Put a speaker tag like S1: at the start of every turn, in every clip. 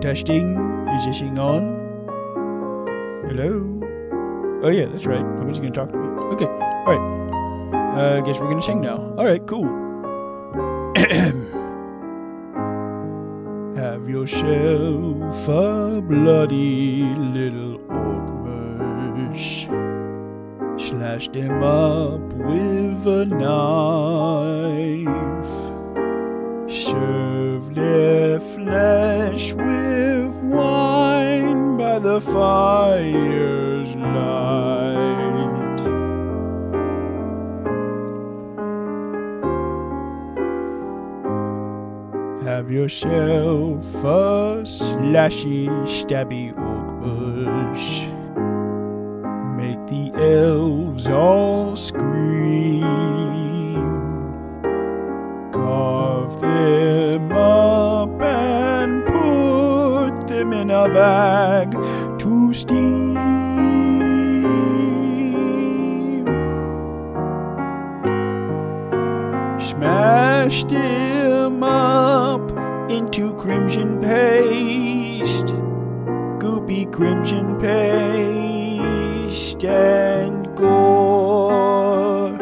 S1: Testing. Is this thing on? Hello? Oh, yeah, that's right. Somebody's going to talk to me. Okay. All right. Uh, I guess we're going to sing now. All right, cool. Have yourself a bloody little orc Slash them up with a knife. Serve their flesh with wine by the fire's light. Have yourself a slashy, stabby orc bush. Make the elves all scream. In a bag to steam. smashed him up into crimson paste, goopy crimson paste and gore.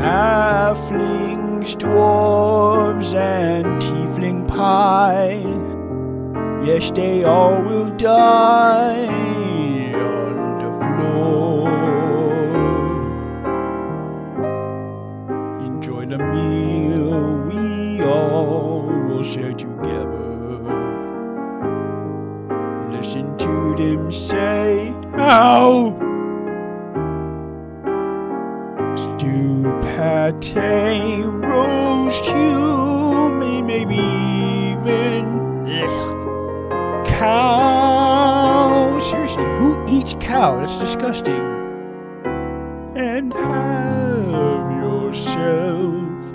S1: Halflings, dwarves, and tiefling pie. Yes, they all will die cow? That's disgusting. And have yourself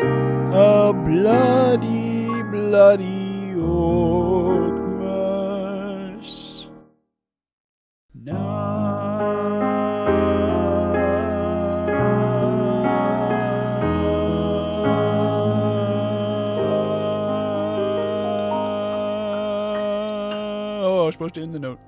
S1: a bloody, bloody. Oh, I was supposed to end the note.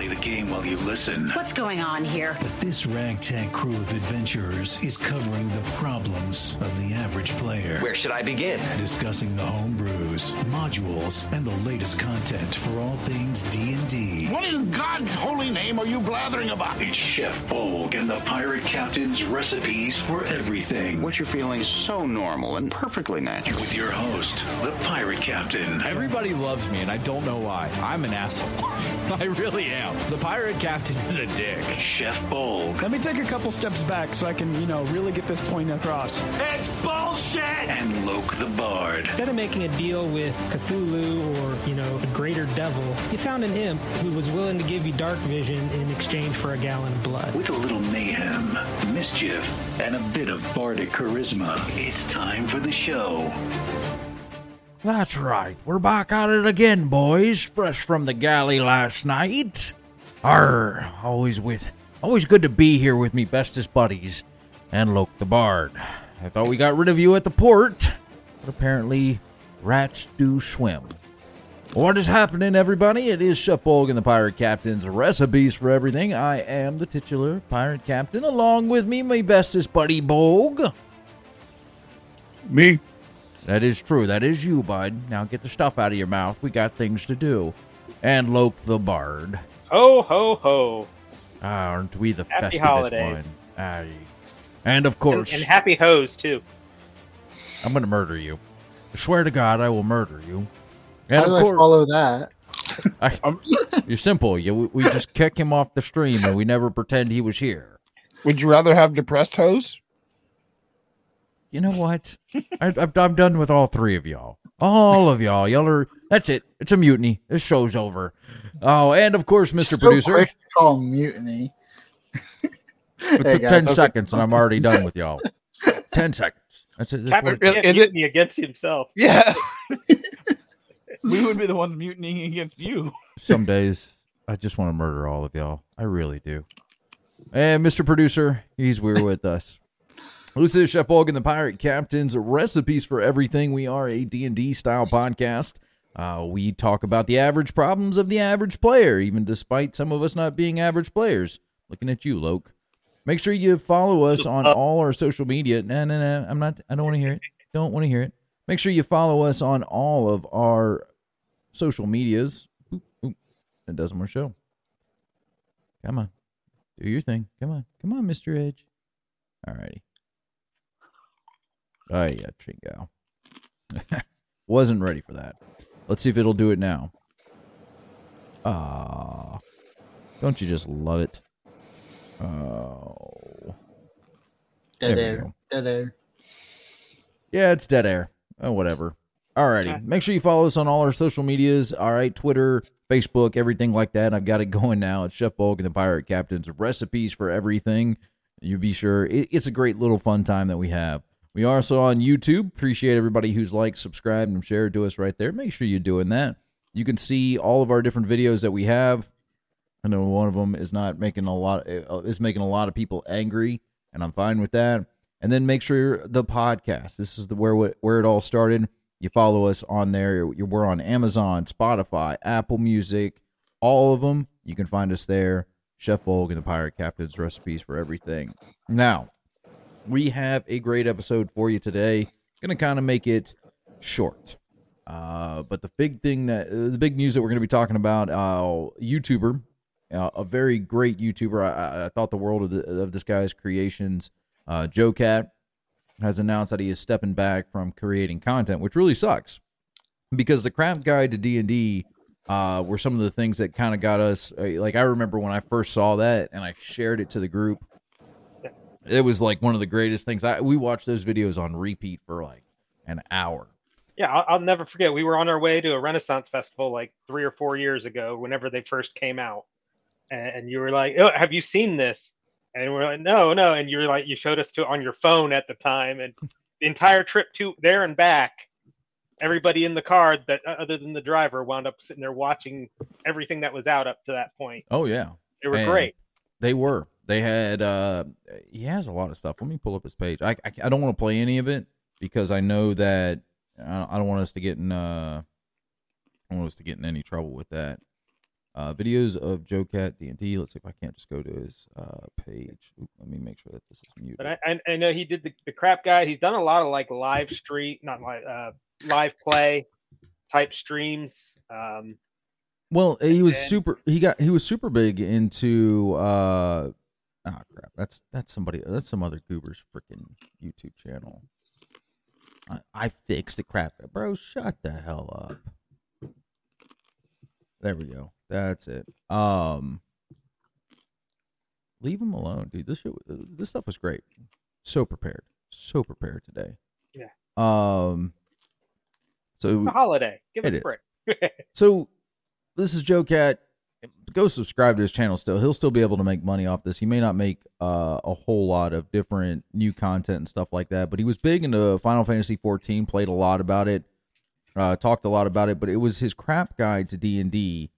S2: Anyone can play the game while you listen.
S3: What's going on here?
S2: But This ragtag crew of adventurers is covering the problems of the average player.
S4: Where should I begin?
S2: Discussing the home brews, modules, and the latest content for all things D&D.
S5: What in God's holy name are you blathering about?
S2: It's Chef Bolgg and the Pirate Captain's recipes for everything.
S5: What you're feeling is so normal and perfectly natural.
S2: With your host, the Pirate Captain.
S6: Everybody loves me, and I don't know why. I'm an asshole. I really am. The pirate captain is a dick.
S2: Chef Bolgg.
S7: Let me take a couple steps back so I can, you know, really get this point across.
S5: It's bullshit!
S2: and Loc the Bard.
S8: Instead of making a deal with Cthulhu or, you know, a greater devil, you found an imp who was willing to give you dark vision in exchange for a gallon of blood.
S2: With a little mayhem, mischief, and a bit of bardic charisma, it's time for the show.
S9: That's right. We're back at it again, boys. Fresh from the galley last night. Arr, always with, always good to be here with me bestest buddies and Loc the Bard. I thought we got rid of you at the port, but apparently rats do swim. What is happening, everybody? It is Chef Bolgg and the Pirate Captain's recipes for everything. I am the titular Pirate Captain. Along with me, my bestest buddy Bolgg.
S1: Me?
S9: That is true. That is you, bud. Now get the stuff out of your mouth. We got things to do. And Loc the Bard.
S10: Ho ho ho!
S9: Ah, aren't we the
S10: Happy
S9: festivest
S10: holidays.
S9: one? Aye. And of course,
S10: and happy hoes too.
S9: I'm going to murder you. I swear to God, I will murder you. And
S11: How
S9: of
S11: do I
S9: course,
S11: follow that?
S9: I, you're simple. You, we just kick him off the stream and we never pretend he was here.
S12: Would you rather have depressed hoes?
S9: You know what? I, I'm, I'm done with all three of y'all. All of y'all. Y'all are. That's it. It's a mutiny. This show's over. Oh, and of course, Mr.
S11: So
S9: Producer.
S11: quick to call mutiny.
S9: It
S11: Hey,
S9: took
S11: guys,
S9: 10 seconds and I'm already done with y'all. 10 seconds. That's it. That's
S10: Captain
S9: what,
S10: can't
S12: is it-
S10: me against himself.
S12: Yeah. we would be the ones mutinying against you.
S9: some days I just want to murder all of y'all. I really do. And Mr. Producer, he's here with us. This is Chef Bolgan, the Pirate Captain's recipes for everything. We are a D&D style podcast Uh, we talk about the average problems of the average player, even despite some of us not being average players. Looking at you, Loc. Make sure you follow us on all our social media. No, no, no. I'm not. I don't want to hear it. Don't want to hear it. Make sure you follow us on all of our social medias. Oop, oop. That does more show. Come on. Do your thing. Come on. Come on, Mr. Edge. All righty. Oh, yeah, Tringo. Wasn't ready for that. Let's see if it'll do it now. Ah. Don't you just love it? Oh.
S11: Dead
S9: There
S11: air. Dead air.
S9: Yeah, it's dead air. Oh, whatever. Alrighty. Make sure you follow us on all our social medias. All right, Twitter, Facebook, everything like that. I've got it going now. It's Chef Bolgg and the Pirate Captain's recipes for everything. You be sure it, it's a great little fun time that we have. We are also on YouTube. Appreciate everybody who's liked, subscribed, and shared to us right there. Make sure you're doing that. You can see all of our different videos that we have. I know one of them is not making a lot uh, is making a lot of people angry, and I'm fine with that. And then make sure the podcast. This is the where where it all started. You follow us on there. We're on Amazon, Spotify, Apple Music, all of them. You can find us there. Chef Bolgg and the Pirate Captain's recipes for everything. Now, we have a great episode for you today. Going to kind of make it short. Uh, but the big thing that uh, the big news that we're going to be talking about, uh, YouTuber, uh, a very great YouTuber. I, I, thought the world of, the, of this guy's creations. Uh, JoCat has announced that he is stepping back from creating content, which really sucks because the craft guide to D and D uh, were some of the things that kind of got us. Like I remember when I first saw that and I shared it to the group. It was like one of the greatest things. I we watched those videos on repeat for like an hour.
S10: Yeah, I'll, I'll never forget. We were on our way to a Renaissance festival like three or four years ago, whenever they first came out, and, and you were like, oh, "Have you seen this?" And we're like, "No, no." And you're like, you showed us to on your phone at the time, and the entire trip to there and back, everybody in the car that uh, other than the driver wound up sitting there watching everything that was out up to that point.
S9: Oh yeah,
S10: They were
S9: And
S10: great.
S9: They were. They had. uh He has a lot of stuff. Let me pull up his page. I I, I don't want to play any of it because I know that I I don't want us to get in. uh I don't want us to get in any trouble with that. Uh Videos of JoCat D and D. Let's see if I can't just go to his uh page. Oop, let me make sure that this is muted.
S10: But I, I, I know he did the, the crap guy. He's done a lot of like live street, not live, uh, live play type streams. Um,
S9: Well, he was
S10: And-
S9: super. He got. He was super big into. uh Oh crap! That's that's somebody. That's some other goober's freaking YouTube channel. I, I fixed it. Crap, bro. Shut the hell up. There we go. That's it. Um, leave him alone, dude. This shit, this stuff was great. So prepared. So prepared today.
S10: Yeah.
S9: Um. So
S10: a holiday. Give
S9: It
S10: us a break.
S9: so this is JoCat. Go subscribe to his channel still. He'll still be able to make money off this. He may not make uh, a whole lot of different new content and stuff like that, but he was big into Final Fantasy 14, played a lot about it, uh, talked a lot about it, but it was his crap guide to D&D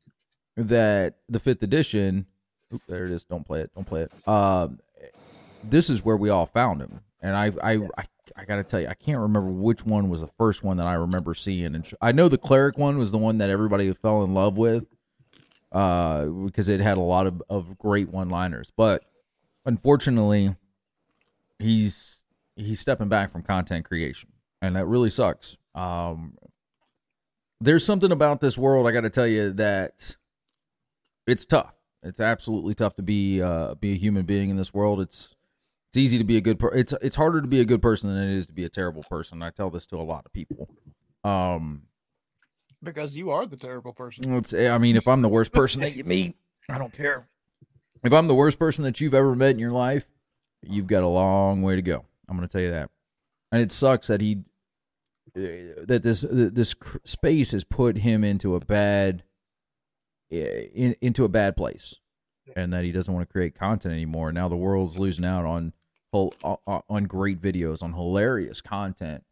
S9: that the 5th edition, oop, there it is, don't play it, don't play it. Um, this is where we all found him. And I I I, I got to tell you, I can't remember which one was the first one that I remember seeing and I know the cleric one was the one that everybody fell in love with uh, because it had a lot of, of great one liners. But unfortunately, he's he's stepping back from content creation, and that really sucks. Um, there's something about this world I got to tell you that it's tough. It's absolutely tough to be uh, be a human being in this world. It's it's easy to be a good per- it's it's harder to be a good person than it is to be a terrible person. I tell this to a lot of people. Um,
S1: Because you are the terrible person.
S9: Let's. I mean, if I'm the worst person that you meet, I don't care. If I'm the worst person that you've ever met in your life, you've got a long way to go. I'm going to tell you that. And it sucks that he uh, that this this space has put him into a bad uh, in, into a bad place, and that he doesn't want to create content anymore. Now the world's losing out on- on great videos, on hilarious content,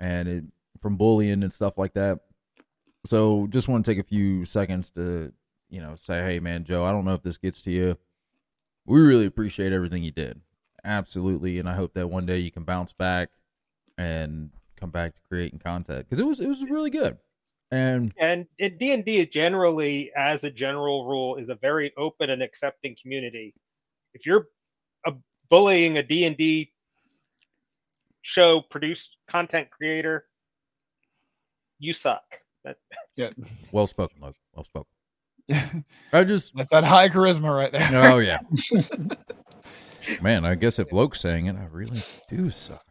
S9: and it, from bullying and stuff like that. So just want to take a few seconds to, you know, say, hey man, Joe, I don't know if this gets to you. We really appreciate everything you did. Absolutely. And I hope that one day you can bounce back and come back to creating content. Because it was it was really good. And
S10: And D and D, generally, as a general rule, is a very open and accepting community. If you're a, bullying a D and D show produced content creator, you suck. That,
S1: Yeah.
S9: well spoken, Luke. Well spoken. Yeah. I just
S1: That's that high charisma right there.
S9: Oh yeah. Man, I guess if Loc's saying it, I really do suck.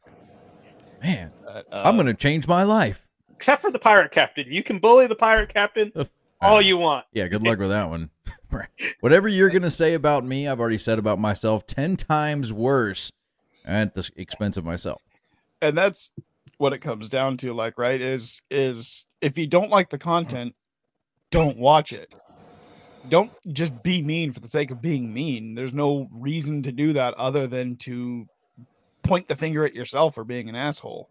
S9: Man,
S1: But,
S9: I'm
S1: uh,
S9: gonna change my life.
S10: except for the pirate captain, you can bully the pirate captain all you want.
S9: Yeah, good luck with that one. Whatever you're gonna say about me, I've already said about myself ten times worse at the expense of myself.
S1: and that's what it comes down to like right is is if you don't like the mm-hmm. content don't watch it don't just be mean for the sake of being mean there's no reason to do that other than to point the finger at yourself for being an asshole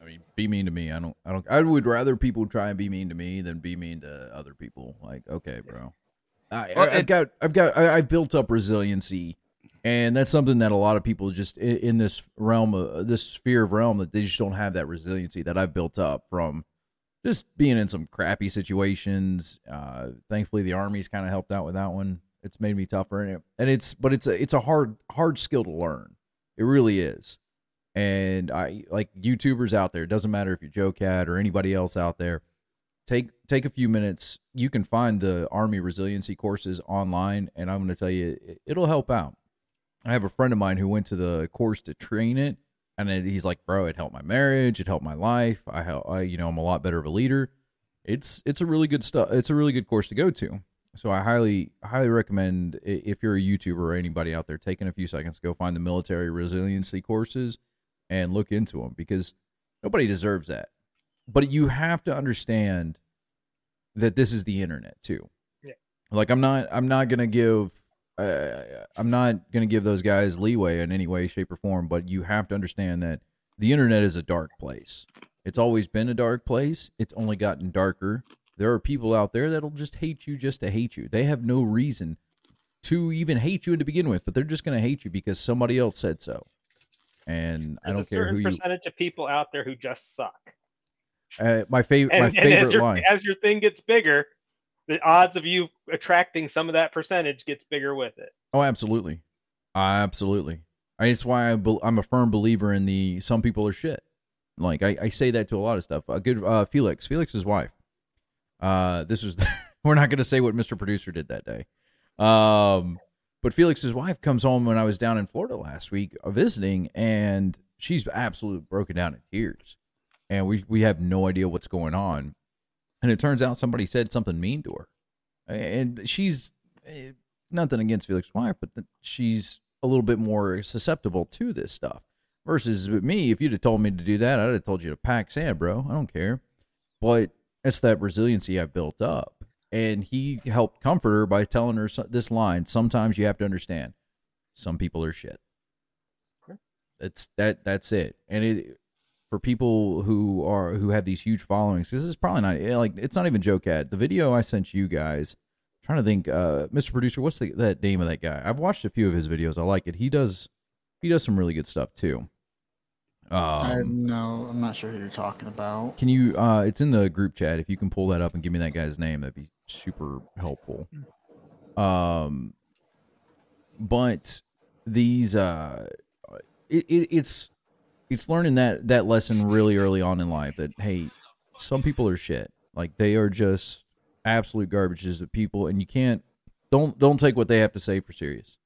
S9: I mean, be mean to me. I don't. I don't. I would rather people try and be mean to me than be mean to other people. Like, okay, bro. i, I i've
S1: it-
S9: got. I've got. I, I built up resiliency, and that's something that a lot of people just in, this realm, of, this sphere of realm, that they just don't have that resiliency that I've built up from just being in some crappy situations. Uh, thankfully, the army's kind of helped out with that one. It's made me tougher, and, it, and it's but it's a it's a hard hard skill to learn. It really is and I like YouTubers out there. It doesn't matter if you're JoCat or anybody else out there. Take take a few minutes. You can find the Army resiliency courses online, and I'm going to tell you, it, it'll help out. I have a friend of mine who went to the course to train it, and then he's like, "Bro, it helped my marriage. It helped my life. I, I, you know, I'm a lot better of a leader. It's it's a really good stuff. It's a really good course to go to. So I highly highly recommend if you're a YouTuber or anybody out there taking a few seconds to go find the military resiliency courses and look into them because nobody deserves that. But you have to understand that this is the internet too.
S10: Yeah.
S9: Like I'm not I'm not going to give uh, I'm not going to give those guys leeway in any way shape or form, but you have to understand that the internet is a dark place. It's always been a dark place. It's only gotten darker. There are people out there that'll just hate you just to hate you. They have no reason to even hate you to begin with, but they're just going to hate you because somebody else said so. And I don't
S10: a
S9: care who you.
S10: percentage of people out there who just suck.
S9: Uh, my favorite,
S10: And,
S9: my favorite
S10: as, your,
S9: line.
S10: as your thing gets bigger, the odds of you attracting some of that percentage gets bigger with it.
S9: Oh, absolutely, absolutely. It's why I bel I'm a firm believer in the some people are shit. Like I, I say that to a lot of stuff. A good uh, Felix, Felix's wife. Uh, this was we're not going to say what Mr. Producer did that day. Um, but Felix's wife comes home when I was down in Florida last week uh, visiting, and she's absolutely broken down in tears, and we we have no idea what's going on, and it turns out somebody said something mean to her, and she's eh, nothing against Felix's wife, but she's a little bit more susceptible to this stuff. Versus me, if you'd have told me to do that, I'd have told you to pack sand, bro. I don't care. But it's that resiliency I've built up. And he helped comfort her by telling her this line sometimes you have to understand some people are shit. It's that that's it. And it for people who are who have these huge followings, this is probably not eh, like it's not even joke at the video I sent you guys. trying to think, uh, Mr. Producer, what's the that name of that guy? I've watched a few of his videos. I like it. He does he does some really good stuff too.
S11: I
S9: Um,
S11: no, I'm not sure who you're talking about.
S9: can you? Uh, it's in the group chat. If you can pull that up and give me that guy's name, that'd be super helpful. Um, but these, uh, it, it, it's it's learning that that lesson really early on in life that hey, some people are shit. Like they are just absolute garbages of people, and you can't don't don't take what they have to say for serious.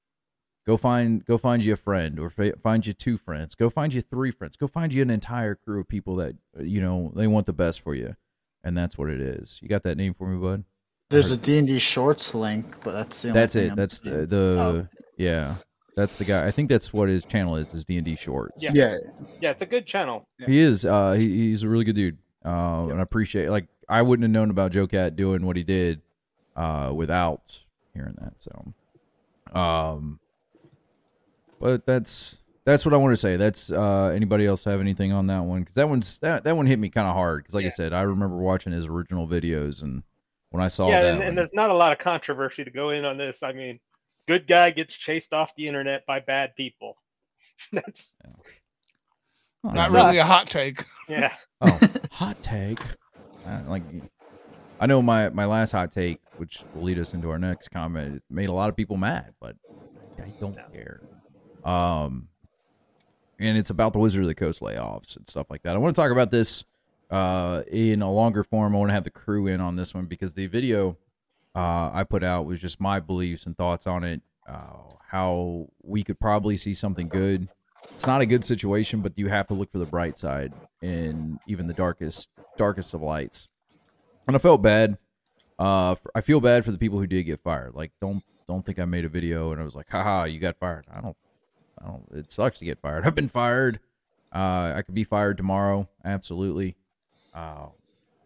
S9: Go find go find you a friend, or fa- find you two friends. Go find you three friends. Go find you an entire crew of people that you know they want the best for you, and that's what it is. You got that name for me, bud?
S11: There's a D&D Shorts link, but that's the only
S9: That's it.
S11: I'm
S9: That's the, the
S11: Oh.
S9: yeah. That's the guy. I think that's what his channel is. Is D and D Shorts.
S10: Yeah.
S11: Yeah,
S10: Yeah, it's a good channel.
S9: He is. Uh, he, he's a really good dude. Uh, and I appreciate. Like, I wouldn't have known about JoCat doing what he did, uh, without hearing that. So, um, but that's that's what I want to say. That's uh, anybody else have anything on that one? Because that one's that that one hit me kind of hard. Because like I said, I remember watching his original videos, and when I saw
S10: yeah,
S9: that,
S10: and, and there's not a lot of controversy to go in on this. I mean, good guy gets chased off the internet by bad people. That's
S9: Oh,
S1: Not really a hot take.
S10: yeah.
S9: Oh, hot take. Uh, like, I know my my last hot take, which will lead us into our next comment, it made a lot of people mad, but I don't care. Um, and it's about the Wizard of the Coast layoffs and stuff like that. I want to talk about this uh in a longer form. I want to have the crew in on this one because the video uh I put out was just my beliefs and thoughts on it. Uh, how we could probably see something good. It's not a good situation, but you have to look for the bright side in even the darkest darkest of lights. And I felt bad. Uh, I feel bad for the people who did get fired. Like, don't don't think I made a video and I was like, haha, you got fired. I don't, I don't. It sucks to get fired. I've been fired. Uh, I could be fired tomorrow. Absolutely. Uh,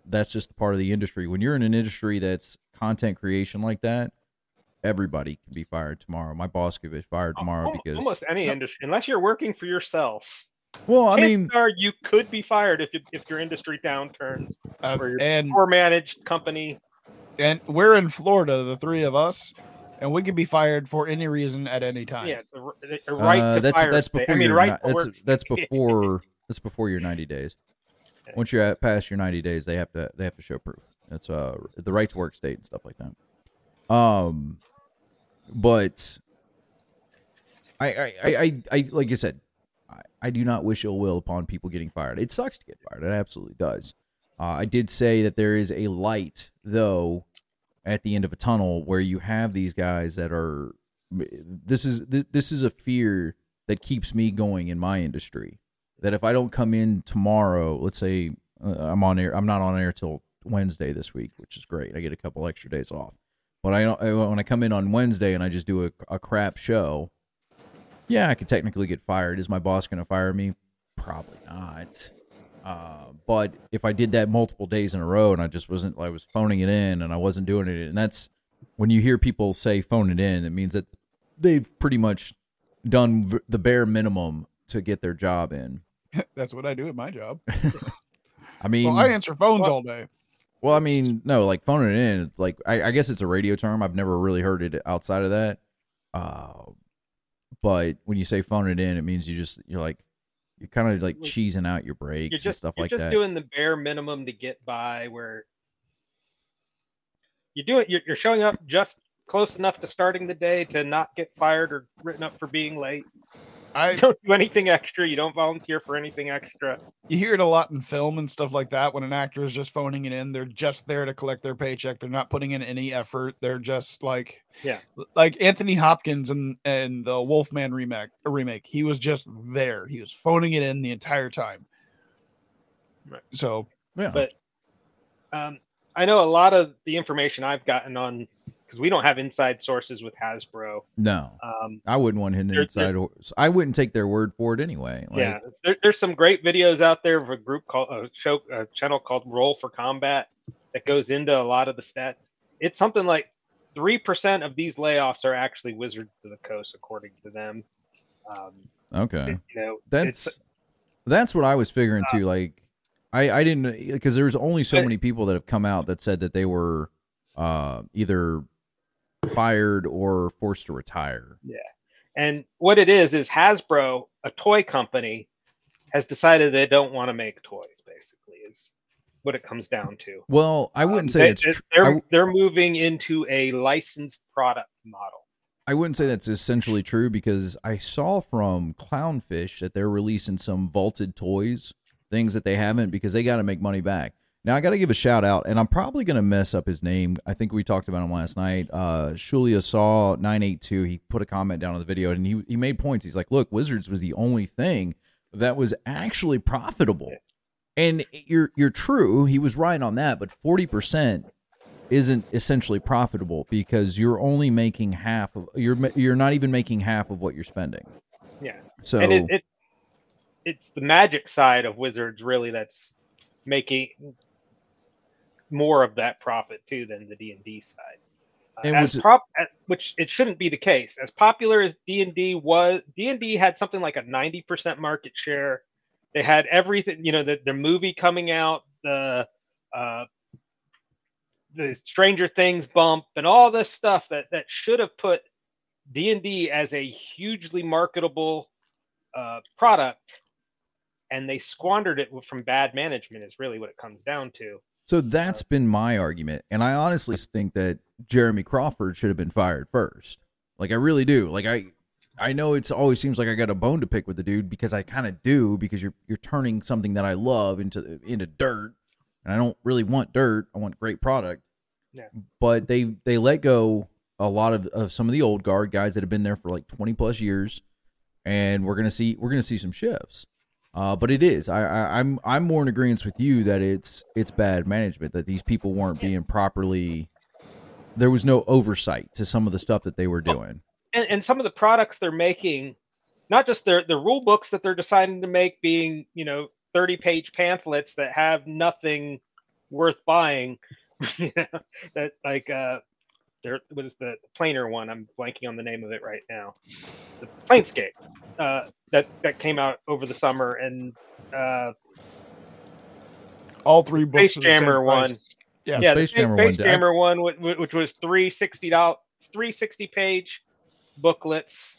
S9: that's just part of the industry. When you're in an industry that's content creation like that, everybody can be fired tomorrow. My boss could be fired tomorrow
S10: almost,
S9: because
S10: almost any industry, unless you're working for yourself.
S9: Well, I
S10: Chances
S9: mean,
S10: are you could be fired if if your industry downturns
S1: Uh,
S10: or your
S1: and
S10: poor managed company.
S1: and we're in Florida, the three of us, and we can be fired for any reason at any time.
S10: Yeah, it's a, r- a right
S9: uh, that's that's before
S10: I mean,
S9: your
S10: right
S9: that's that's before that's before your 90 days. Once you're at past your 90 days, they have to they have to show proof. That's uh the right to work state and stuff like that. Um, but I I I I, I like you said, I, I do not wish ill will upon people getting fired. It sucks to get fired. It absolutely does. Uh, I did say that there is a light though at the end of a tunnel where you have these guys that are this is th- this is a fear that keeps me going in my industry that if i don't come in tomorrow let's say uh, i'm on air i'm not on air till wednesday this week which is great i get a couple extra days off but i don't when i come in on wednesday and i just do a, a crap show yeah i could technically get fired is my boss going to fire me probably not uh, but if I did that multiple days in a row and I just wasn't, I was phoning it in and I wasn't doing it, and that's when you hear people say phone it in, it means that they've pretty much done v- the bare minimum to get their job in.
S1: That's what I do at my job.
S9: I mean,
S1: well, I answer phones
S10: well-
S1: all day.
S9: Well, I mean, no, like phoning it in, like I, I guess it's a radio term. I've never really heard it outside of that. Uh, but when you say phone it in, it means you just you're like you're kind of like cheesing out your breaks
S10: You're
S9: and
S10: just
S9: stuff
S10: you're
S9: like
S10: just
S9: that.
S10: doing the bare minimum to get by. Where you do it, you're, you're showing up just close enough to starting the day to not get fired or written up for being late.
S1: I
S10: You don't do anything extra. You don't volunteer for anything extra.
S1: you hear it a lot in film and stuff like that when an actor is just phoning it in they're just there to collect their paycheck they're not putting in any effort they're just like
S10: Yeah.
S1: like anthony hopkins and and the wolfman remake remake he was just there he was phoning it in the entire time
S10: Right.
S1: so
S9: yeah,
S10: But um, I know a lot of the information I've gotten on because we don't have inside sources with Hasbro.
S9: no,
S10: Um,
S9: I wouldn't want hidden
S10: There-
S9: inside.
S10: there-
S9: I wouldn't take their word for it anyway. Like,
S10: yeah, there, there's some great videos out there of a group called a show a channel called Roll for Combat that goes into a lot of the stats. It's something like three percent of these layoffs are actually Wizards of the Coast, according to them. Um,
S9: Okay.
S10: it- you know,
S9: That's that's what I was figuring too. Like, I I didn't because there's only so
S10: But-
S9: many people that have come out that said that they were uh either fired or forced to retire. Yeah.
S10: And what it is is Hasbro, a toy company, has decided they don't want to make toys. Basically, is what it comes down to.
S9: Well, I wouldn't
S10: Um,
S9: say
S10: they,
S9: it's. Tr-
S10: they're they're moving into a licensed product model.
S9: I wouldn't say that's essentially true because I saw from Clownfish that they're releasing some vaulted toys, things that they haven't because they got to make money back. Now I got to give a shout out, and I'm probably going to mess up his name. I think we talked about him last night. Uh, Shulia saw nine eight two. He put a comment down on the video, and he he made points. He's like, "Look, Wizards was the only thing that was actually profitable." And you're you're true. He was right on that, but forty percent isn't essentially profitable because you're only making half of you're you're not even making half of what you're spending.
S10: Yeah.
S9: So
S10: and it, it it's the magic side of wizards really that's making more of that profit too than the d&d side. Uh,
S9: And
S10: as
S9: which-
S10: prop at- which it shouldn't be the case. As popular as d&d was d&d had something like a 90% market share. They had everything you know the, the movie coming out the uh the stranger things bump and all this stuff that that should have put d&d as a hugely marketable uh, product. And they squandered it from bad management is really what it comes down to
S9: So that's been my argument, and I honestly think that Jeremy Crawford should have been fired first. Like I really do. Like I, I know it's always seems like I got a bone to pick with the dude because I kind of do because you're you're turning something that I love into into dirt, and I don't really want dirt. I want great product.
S10: Yeah.
S9: But they they let go a lot of, of some of the old guard guys that have been there for like 20 plus years and we're gonna see we're gonna see some shifts uh, but it is. I, I i'm i'm more in agreement with you that it's it's bad management that these people weren't being properly there was no oversight to some of the stuff that they were doing.
S10: and, and some of the products they're making not just their the rule books that they're deciding to make being you know 30 page pamphlets that have nothing worth buying you know, that like uh there what is the planar one? I'm blanking on the name of it right now. The planescape. Uh that that came out over the summer and uh
S1: All three books.
S10: Space
S1: are the same
S10: Jammer one.
S1: price. Yeah.
S10: yeah,
S9: Spelljammer
S10: Space
S9: one,
S10: Jammer one, wh- wh- which was three sixty dollars, three sixty page booklets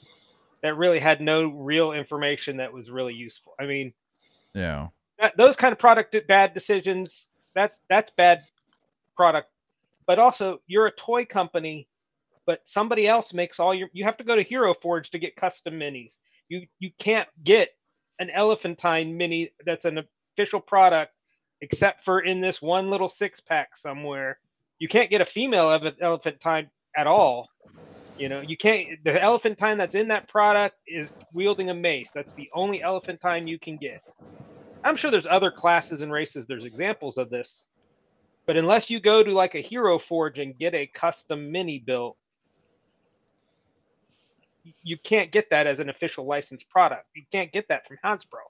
S10: that really had no real information that was really useful. I mean,
S9: yeah
S10: that, those kind of product bad decisions, that's that's bad product. But also, you're a toy company, but somebody else makes all your. You have to go to Hero Forge to get custom minis. You you can't get an Elephantine mini that's an official product except for in this one little six pack somewhere. You can't get a female ele- Elephantine at all. You know, you can't. The Elephantine that's in that product is wielding a mace. That's the only Elephantine you can get. I'm sure there's other classes and races. There's examples of this, but unless you go to like a Hero Forge and get a custom mini built, you can't get that as an official licensed product. You can't get that from Hasbro.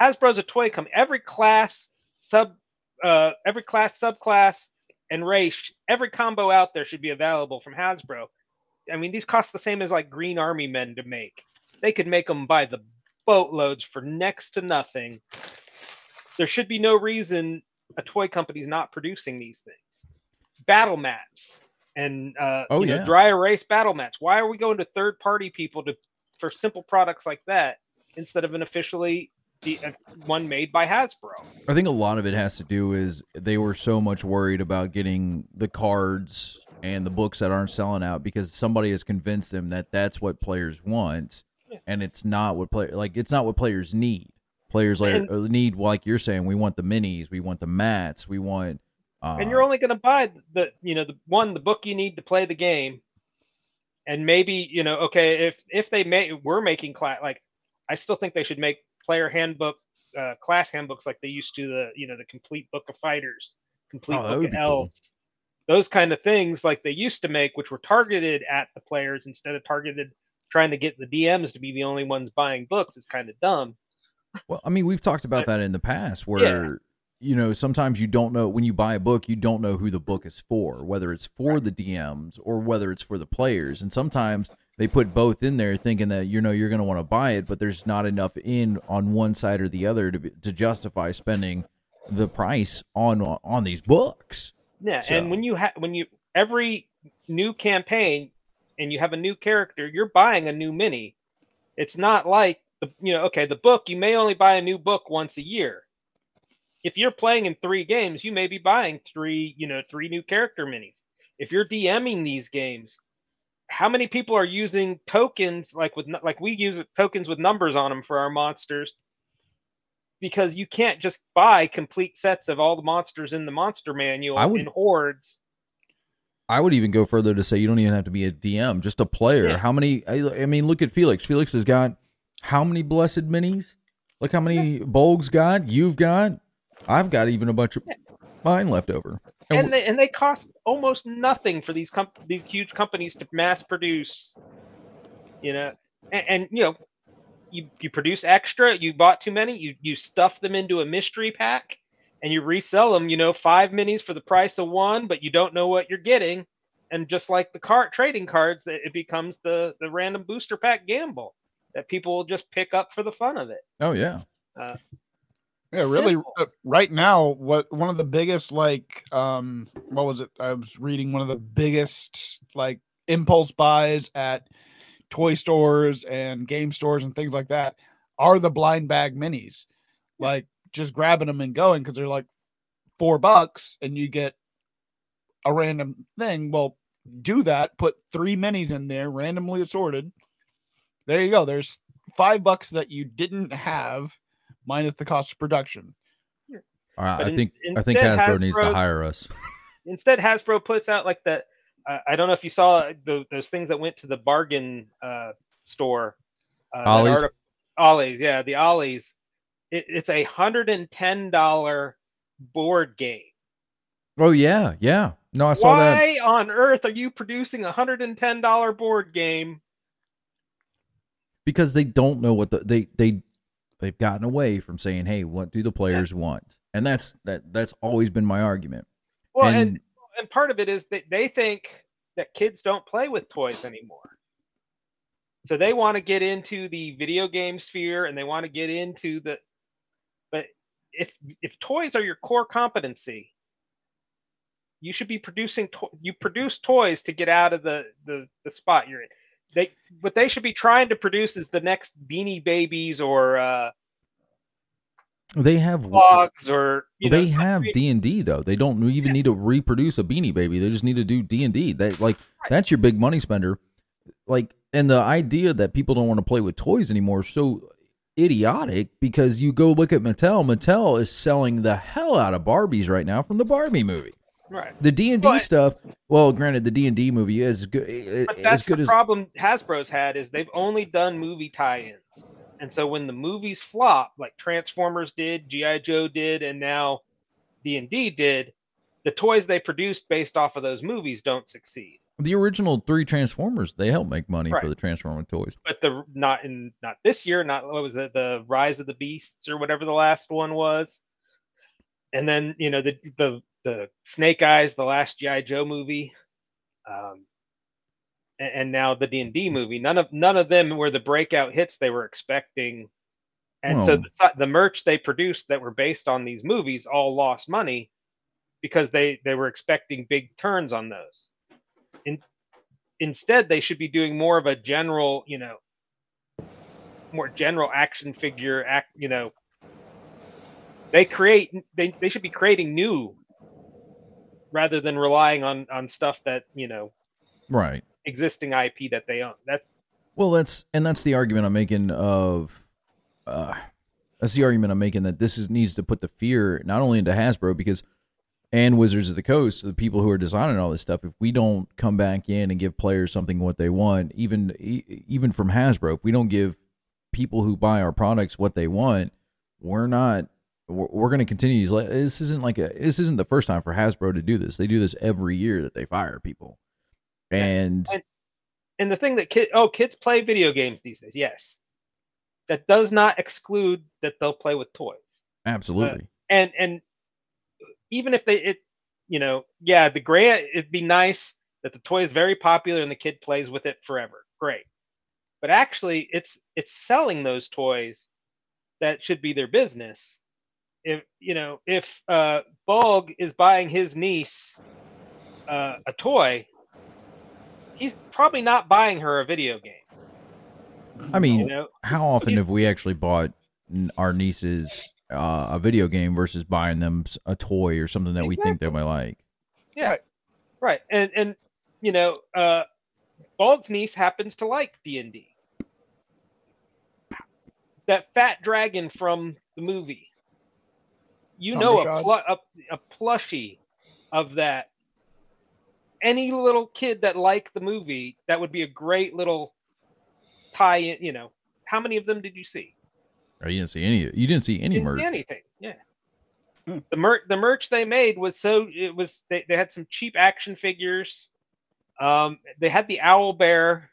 S10: Hasbro's a toy company. Every class, sub, uh, every class, subclass, and race, every combo out there should be available from Hasbro. I mean, these cost the same as like Green Army men to make. They could make them by the boatloads for next to nothing. There should be no reason a toy company's not producing these things. Battle mats and uh,
S9: Oh,
S10: you know,
S9: yeah.
S10: dry erase battle mats. Why are we going to third party people to for simple products like that instead of an officially the uh, one made by Hasbro?
S9: I think a lot of it has to do is they were so much worried about getting the cards and the books that aren't selling out because somebody has convinced them that that's what players want, and it's not what play like it's not what players need. Players like
S10: And-
S9: uh, need like you're saying, we want the minis, we want the mats, we want. Uh,
S10: and you're only going to buy the you know the one the book you need to play the game. And maybe you know okay if if they may we're making class like i still think they should make player handbook uh, class handbooks like they used to the you know the complete book of fighters complete
S9: Oh,
S10: book of
S9: be cool.
S10: elves. Those kind of things like they used to make which were targeted at the players instead of targeted trying to get the dms to be the only ones buying books is kind of dumb.
S9: Well, I mean, we've talked about that in the past where, you know, sometimes you don't know when you buy a book, you don't know who the book is for, whether it's for the DMs or whether it's for the players. And sometimes they put both in there thinking that, you know, you're going to want to buy it, but there's not enough in on one side or the other to, be, to justify spending the price on on these books.
S10: Yeah,
S9: So-
S10: and when you have when you every new campaign and you have a new character, you're buying a new mini. It's not like the you know, okay, the book you may only buy a new book once a year. If you're playing in 3 games, you may be buying 3, you know, 3 new character minis. If you're DMing these games, how many people are using tokens like with like we use tokens with numbers on them for our monsters? Because you can't just buy complete sets of all the monsters in the monster manual
S9: I would-
S10: in hordes.
S9: I would even go further to say you don't even have to be a DM, just a player.
S10: Yeah.
S9: How many? I, I mean, look at Felix. Felix has got how many blessed minis? Look how many Bolgg's got. You've got. I've got even a bunch of mine left over. And
S10: and they and they cost almost nothing for these comp- these huge companies to mass produce. You know, and, and you know, you you produce extra. You bought too many. You you stuff them into a mystery pack, and you resell them. You know, five minis for the price of one, but you don't know what you're getting. And just like the card trading cards, that it becomes the the random booster pack gamble that people will just pick up for the fun of it.
S9: oh yeah,
S10: Uh,
S1: Yeah, really.
S10: Simple.
S1: uh, Right now, what one of the biggest like um what was it? I was reading one of the biggest like impulse buys at toy stores and game stores and things like that are the blind bag minis. Like just grabbing them and going because they're like four bucks and you get a random thing. Well, do that. Put three minis in there, randomly assorted. There you go. There's five bucks that you didn't have, minus the cost of production.
S9: All right,
S10: But
S9: I
S10: in-
S9: think I think
S10: instead
S9: Hasbro needs to hire us.
S10: Instead, Hasbro puts out like the uh, I don't know if you saw the, those things that went to the bargain uh, store. Uh,
S9: Ollie's?
S10: arti- Ollie's, yeah, the Ollie's. It, it's a hundred and ten dollar board game.
S9: Oh yeah, yeah. No, I saw that.
S10: Why on earth are you producing a hundred and ten dollar board game?
S9: because they don't know what the they they they've gotten away from saying, "Hey, what do the players want?" And that's that that's always been my argument.
S10: Well,
S9: And-
S10: and and part of it is that they think that kids don't play with toys anymore. So they want to get into the video game sphere and they want to get into the but if if toys are your core competency, you should be producing to- you produce toys to get out of the the the spot you're in. They what they should be trying to produce is the next Beanie Babies or uh
S9: They have
S10: vlogs or you know
S9: they have D and D though. They don't even need to reproduce a Beanie Baby. They just need to do D and D. That like that's your big money spender. Like, and the idea that people don't want to play with toys anymore is so idiotic because you go look at Mattel. Mattel is selling the hell out of Barbies right now from the Barbie movie.
S10: Right.
S9: The D and D stuff. Well, granted, the D and D movie is good.
S10: But
S9: As
S10: that's
S9: good
S10: the
S9: as
S10: problem Hasbro's had is they've only done movie tie-ins, and so when the movies flop, like Transformers did, GI Joe did, and now D and D did, the toys they produced based off of those movies don't succeed.
S9: the original three Transformers. They help make money for the Transformer toys.
S10: But the not in not this year, not what was it, the Rise of the Beasts or whatever the last one was, and then you know the the the Snake Eyes, the last GI Joe movie. Um, and, and now the D and D movie. None of none of them were the breakout hits they were expecting, and so the, the merch they produced that were based on these movies all lost money because they they were expecting big turns on those. In, instead, they should be doing more of a general, you know, more general action figure act. You know, they create they they should be creating new rather than relying on on stuff that you know
S9: Right.
S10: existing IP that they own. That
S9: Well, that's and that's the argument I'm making of uh that's the argument I'm making that this is needs to put the fear not only into Hasbro because and Wizards of the Coast, the people who are designing all this stuff, if we don't come back in and give players something what they want, even even from Hasbro, if we don't give people who buy our products what they want, we're not we're, we're going to continue this isn't like a this isn't the first time for Hasbro to do this. They do this every year that they fire people. And
S10: and, and the thing that kid oh kids play video games these days. Yes, that does not exclude that they'll play with toys.
S9: absolutely.
S10: Uh, and and even if they it you know yeah the grant it'd be nice that the toy is very popular and the kid plays with it forever great but actually it's it's selling those toys that should be their business if you know if uh Bolgg is buying his niece uh, a toy he's probably not buying her a video game
S9: I mean,
S10: you know
S9: how often have we actually bought our nieces uh, a video game versus buying them a toy or something that we think they might like?
S10: Yeah. Right. And and you know, uh Bald's niece happens to like D and D. That fat dragon from the movie. You know a,
S1: Themberchaud?
S10: plu- a a plushie of that. Any little kid that liked the movie, that would be a great little tie in, you know. How many of them did you see?
S9: Or you didn't see any. You didn't see any
S10: didn't
S9: merch.
S10: see anything. Yeah. The merch the merch they made was so it was they, they had some cheap action figures. Um they had the owl bear.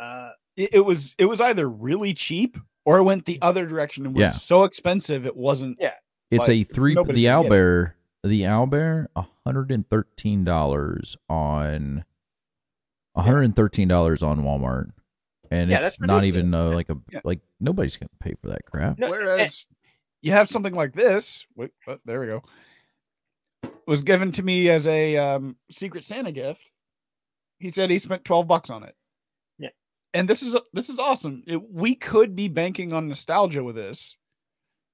S10: Uh
S1: It, it was it was either really cheap or it went the other direction and was
S9: Yeah.
S1: so expensive it wasn't.
S10: Yeah.
S9: It's
S1: like,
S9: a three. The
S1: could get it.
S9: owlbear. The owlbear. hundred and thirteen dollars on. hundred and thirteen dollars on Walmart, and
S10: Yeah,
S9: it's not even uh, like a
S1: Yeah.
S9: like nobody's gonna pay for that crap.
S10: no,
S1: Whereas you have something like this. Wait, oh, there we go. Was given to me as a um, Secret Santa gift. He said he spent twelve bucks on it.
S10: Yeah.
S1: and this is this is awesome. It- we could be banking on nostalgia with this,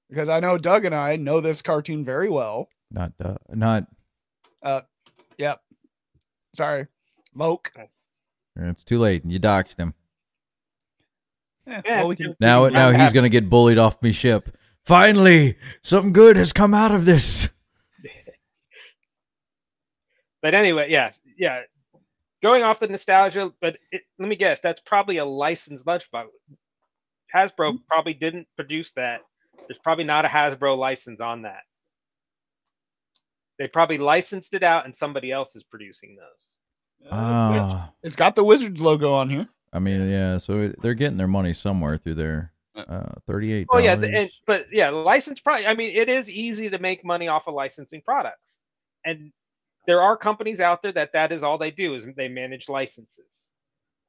S1: because I know Doug and I know this cartoon very well.
S9: Not uh, not.
S1: Uh, yep. Sorry, Moke.
S9: It's too late. You doxed him.
S1: Yeah,
S10: Yeah,
S1: well, we can,
S9: Now, now he's gonna get bullied off me ship. Finally, something good has come out of this.
S10: But anyway, yeah, yeah. Going off the nostalgia, but it, let me guess, that's probably a licensed lunchbox. Hasbro probably didn't produce that. There's probably not a Hasbro license on that. They probably licensed it out, and somebody else is producing those.
S9: Ah,
S1: It's got the Wizards logo on here.
S9: I mean, yeah. So they're getting their money somewhere through their uh, thirty-eight.
S10: Oh yeah, the, and, but yeah, the license probably. I mean, it is easy to make money off of licensing products, and there are companies out there that that is all they do is they manage licenses,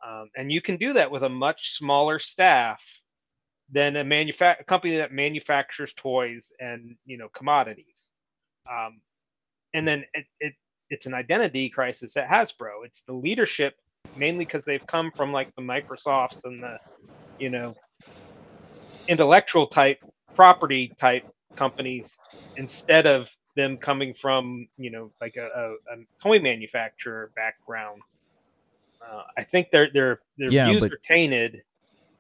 S10: um, and you can do that with a much smaller staff than a manufa- a company that manufactures toys and you know commodities. Um, and then it, it it's an identity crisis at Hasbro. It's the leadership mainly because they've come from like the Microsofts and the you know intellectual type property type companies instead of them coming from you know like a, a, a toy manufacturer background uh, i think their their their
S9: Yeah,
S10: views
S9: but-
S10: are tainted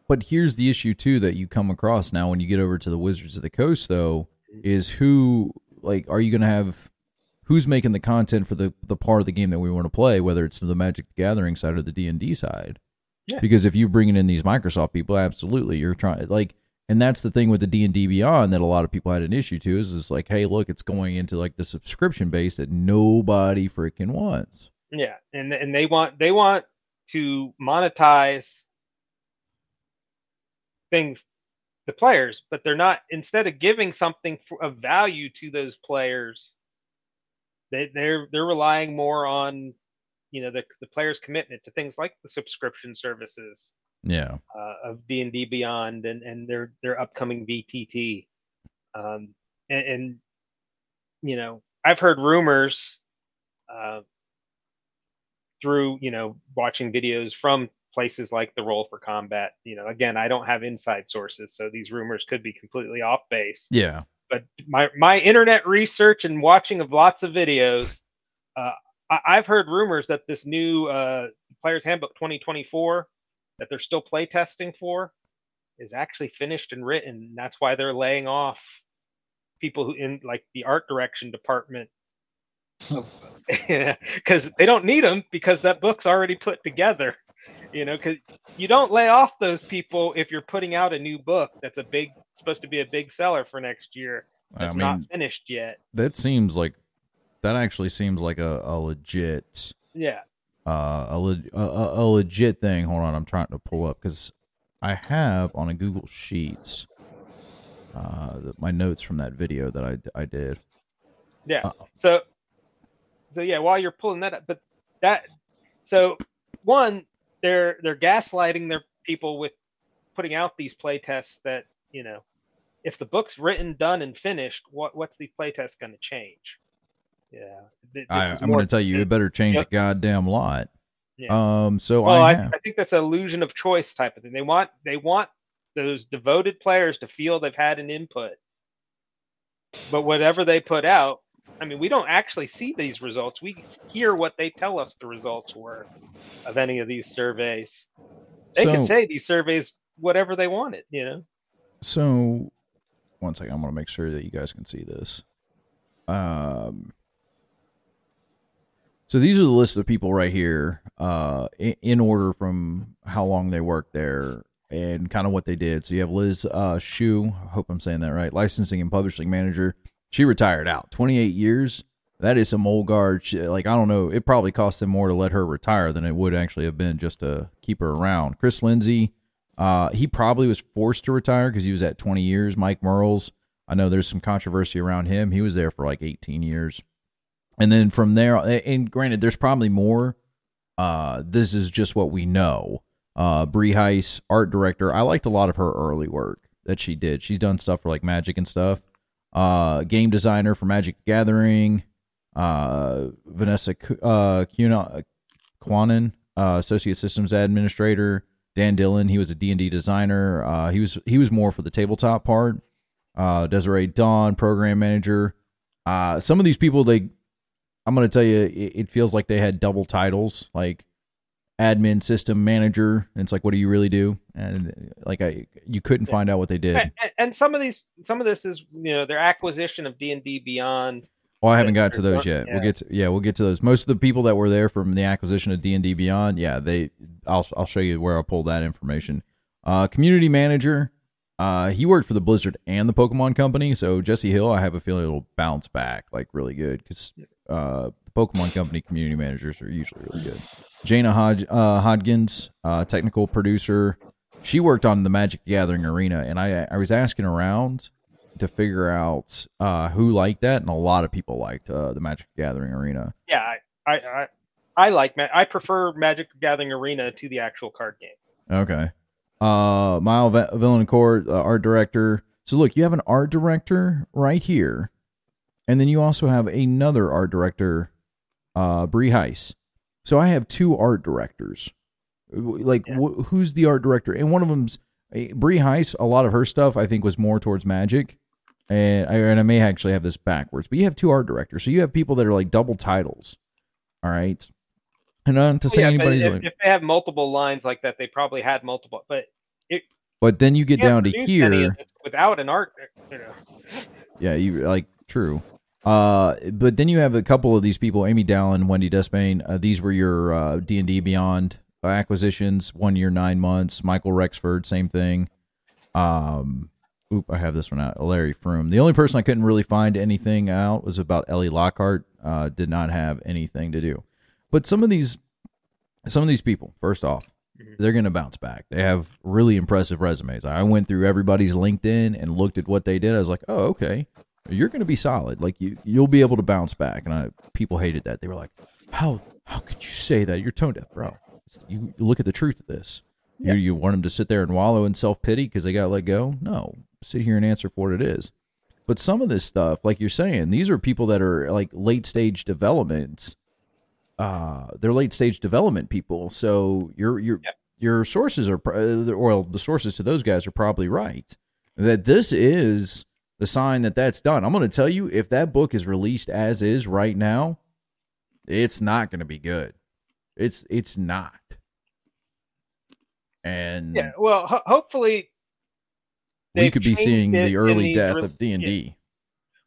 S9: But here's the issue too that you come across now when you get over to the Wizards of the Coast though mm-hmm. is who like are you going to have who's making the content for the the part of the game that we want to play whether it's the Magic the Gathering side or the D&D side.
S10: Yeah.
S9: Because if you're bringing in these Microsoft people absolutely you're trying like and that's the thing with the D&D Beyond that a lot of people had an issue to is is like hey look it's going into like the subscription base that nobody freaking wants.
S10: yeah and and they want they want to monetize things the players but they're not instead of giving something for, of value to those players they they're they're relying more on you know the, the players commitment to things like the subscription services
S9: Yeah.
S10: uh, of D and D Beyond and and their their upcoming VTT, um, and, and you know I've heard rumors uh, through you know watching videos from places like the Roll for Combat. You know, again, I don't have inside sources, so these rumors could be completely off base.
S9: Yeah.
S10: But my my internet research and watching of lots of videos, uh, I, I've heard rumors that this new uh, Players Handbook 2024 that they're still play testing for is actually finished and written. That's why they're laying off people who in like the art direction department because they don't need them because that book's already put together you know because you don't lay off those people if you're putting out a new book that's a big supposed to be a big seller for next year
S9: I
S10: that's
S9: mean,
S10: not finished yet.
S9: that seems like that actually seems like a, a legit
S10: yeah.
S9: uh a, le- a, a a legit thing. Hold on i'm trying to pull up because i have on a google sheets uh the, my notes from that video that i i did.
S10: Yeah.
S9: Uh,
S10: so so yeah, while you're pulling that up, but that so one, they're they're gaslighting their people with putting out these play tests that, you know, if the book's written, done, and finished, what what's the play test gonna change? Yeah. th-
S9: I,
S10: is
S9: i'm gonna tell you it better change
S10: Yep.
S9: a goddamn lot
S10: Yeah.
S9: um so
S10: well,
S9: i,
S10: I, I think that's an illusion of choice type of thing. They want they want those devoted players to feel they've had an input. But whatever they put out, I mean, we don't actually see these results. We hear what they tell us the results were of any of these surveys. They can say these surveys whatever they wanted, you know.
S9: so one second i'm gonna make sure that you guys can see this um so these are the list of people right here uh in, in order from how long they worked there and kind of what they did so you have liz uh Schuh i hope i'm saying that right licensing and publishing manager she retired out 28 years that is some old guard shit. like i don't know it probably cost them more to let her retire than it would actually have been just to keep her around chris lindsay uh, he probably was forced to retire because he was at 20 years. Mike Mearls, I know there's some controversy around him. He was there for like 18 years. And then from there, and granted, there's probably more. Uh, this is just what we know. Uh, Bree Heiss, art director. I liked a lot of her early work that she did. She's done stuff for like Magic and stuff. Uh, game designer for Magic Gathering. Uh, Vanessa uh, Kuna- Quanon, uh, associate systems administrator. Dan Dillon, he was a D&D designer. Uh, he was he was more for the tabletop part. Uh, Desiree Dawn, program manager. Uh, some of these people, they, I'm going to tell you, it, it feels like they had double titles, like admin system manager. And it's like, what do you really do? And like, I, you couldn't find out what they did.
S10: And, and some of these, some of this is you know their acquisition of D and D Beyond.
S9: Oh, I haven't got to those
S10: Yeah.
S9: yet. We'll get to, yeah, we'll get to those. Most of the people that were there from the acquisition of D and D Beyond, yeah, they. I'll I'll show you where I'll pull that information. Uh, community manager, uh, he worked for the Blizzard and the Pokemon Company. So Jesse Hill, I have a feeling it'll bounce back like really good because uh, the Pokemon Company community managers are usually really good. Jaina Hod- uh, Hodgins, uh, technical producer, she worked on the Magic Gathering arena, and I I was asking around to figure out uh, who liked that, and a lot of people liked uh, the Magic Gathering arena.
S10: Yeah, I, I, I, I like. Ma- I prefer Magic Gathering Arena to the actual card game.
S9: Okay. Uh, Mile Va- Villancourt, uh, art director. So look, you have an art director right here, and then you also have another art director, uh, Bree Heiss. So I have two art directors. Like, wh- who's the art director? And one of them's eh, Bree Heiss. A lot of her stuff, I think, was more towards magic, and I, and I may actually have this backwards. But you have two art directors, so you have people that are like double titles. All right. And not to say
S10: Oh, yeah,
S9: anybody's
S10: if,
S9: like,
S10: if they have multiple lines like that, they probably had multiple. But it,
S9: but then you get down to here.
S10: without an art. You know.
S9: Yeah, you like true. Uh, but then you have a couple of these people: Amy Dallen, Wendy Despain. Uh, these were your uh, D and D Beyond acquisitions. One year, nine months. Michael Rexford, same thing. Um, oop, I have this one out. Larry Froome. The only person I couldn't really find anything out was about Ellie Lockhart. Uh, did not have anything to do. But some of these, some of these people, first off, they're going to bounce back. They have really impressive resumes. I went through everybody's LinkedIn and looked at what they did. I was like, oh, okay, you're going to be solid. Like you, you'll be able to bounce back. And I, people hated that. They were like, how, how could you say that? You're tone deaf, bro. It's- You look at the truth of this. You, you want them to sit there and wallow in self pity because they got let go? No, sit here and answer for what it is. But some of this stuff, like you're saying, these are people that are like late stage developments uh they're late stage development people so your your your sources are pro- uh, well the sources to those guys are probably right that this is the sign that that's done i'm going to tell you if that book is released as is right now it's not going to be good it's it's not and
S10: Yeah. Well, ho- hopefully.
S9: we could be seeing the early death
S10: re-
S9: of d&d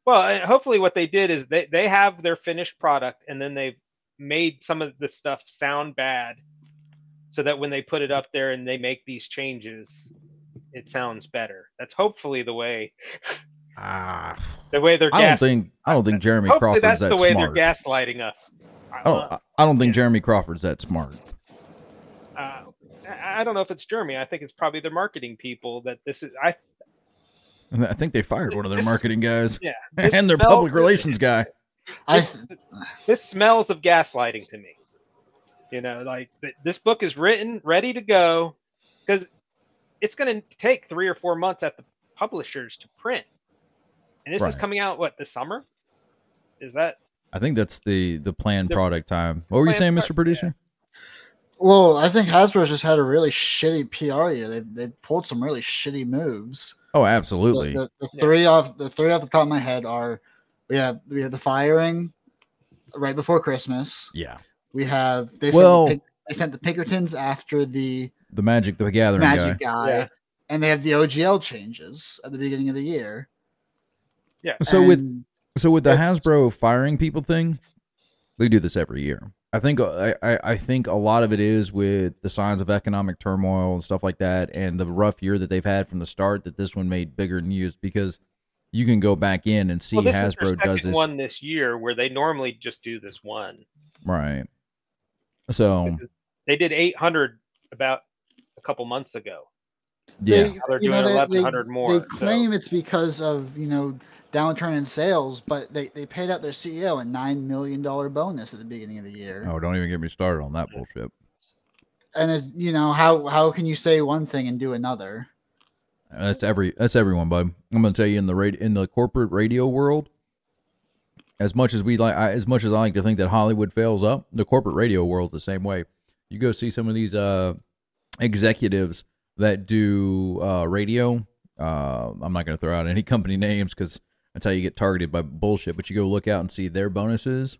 S10: Well, and hopefully, what they did is they they have their finished product, and then they've made some of the stuff sound bad, so that when they put it up there and they make these changes, it sounds better. That's hopefully the way.
S9: Ah,
S10: the way they're.
S9: i don't
S10: gas-
S9: think i don't think jeremy
S10: Hopefully,
S9: crawford's
S10: that's
S9: that
S10: the way
S9: smart
S10: they're gaslighting us.
S9: I don't, I don't think jeremy crawford's that smart
S10: Uh, I I don't know if it's Jeremy. I think it's probably their marketing people that this is. I
S9: I think they fired one of their
S10: This-
S9: marketing guys.
S10: yeah,
S9: and their
S10: smells-
S9: public relations guy.
S11: I
S10: this smells of gaslighting to me. You know, like this book is written, ready to go, because it's going to take three or four months at the publishers to print, and this is coming out what this summer? Is that
S9: I think that's the the planned
S10: The-
S9: product time. What were you saying, Mr. Producer?
S11: well, I think Hasbro's just had a really shitty PR year. They they pulled some really shitty moves.
S9: Oh, absolutely.
S11: the, the three off the three off the top of my head are we have we have the firing right before Christmas.
S9: yeah.
S11: We have they
S9: Well-
S11: sent the, they sent the Pinkertons after the
S9: The Magic the Gathering
S11: Magic
S9: guy.
S11: guy,
S10: Yeah.
S11: and they have the OGL changes at the beginning of the year.
S10: Yeah?
S9: So with so with the Hasbro firing people thing, they do this every year. I think uh, I, I I think a lot of it is with the signs of economic turmoil and stuff like that, and the rough year that they've had from the start. That this one made bigger news because you can go back in and see
S10: well, this is
S9: Hasbro
S10: their
S9: does this
S10: one this year, where they normally just do this one.
S9: right. So
S10: They did 800 about a couple months ago.
S9: yeah,
S11: They,
S10: Now they're
S11: you know,
S10: doing
S11: they-
S10: 1100
S11: they,
S10: more,
S11: They
S10: so-
S11: claim it's because of you know downturn in sales, but they, they paid out their CEO a nine million dollar bonus at the beginning of the year.
S9: oh, don't even get me started on that bullshit.
S11: And it, you know how how can you say one thing and do another?
S9: That's every that's everyone, bud. I'm gonna tell you in the radi- in the corporate radio world, as much as we like, I, as much as I like to think that Hollywood fails up, the corporate radio world's the same way. You go see some of these uh, executives that do uh, radio. Uh, I'm not gonna throw out any company names because That's how you get targeted by bullshit. But you go look out and see their bonuses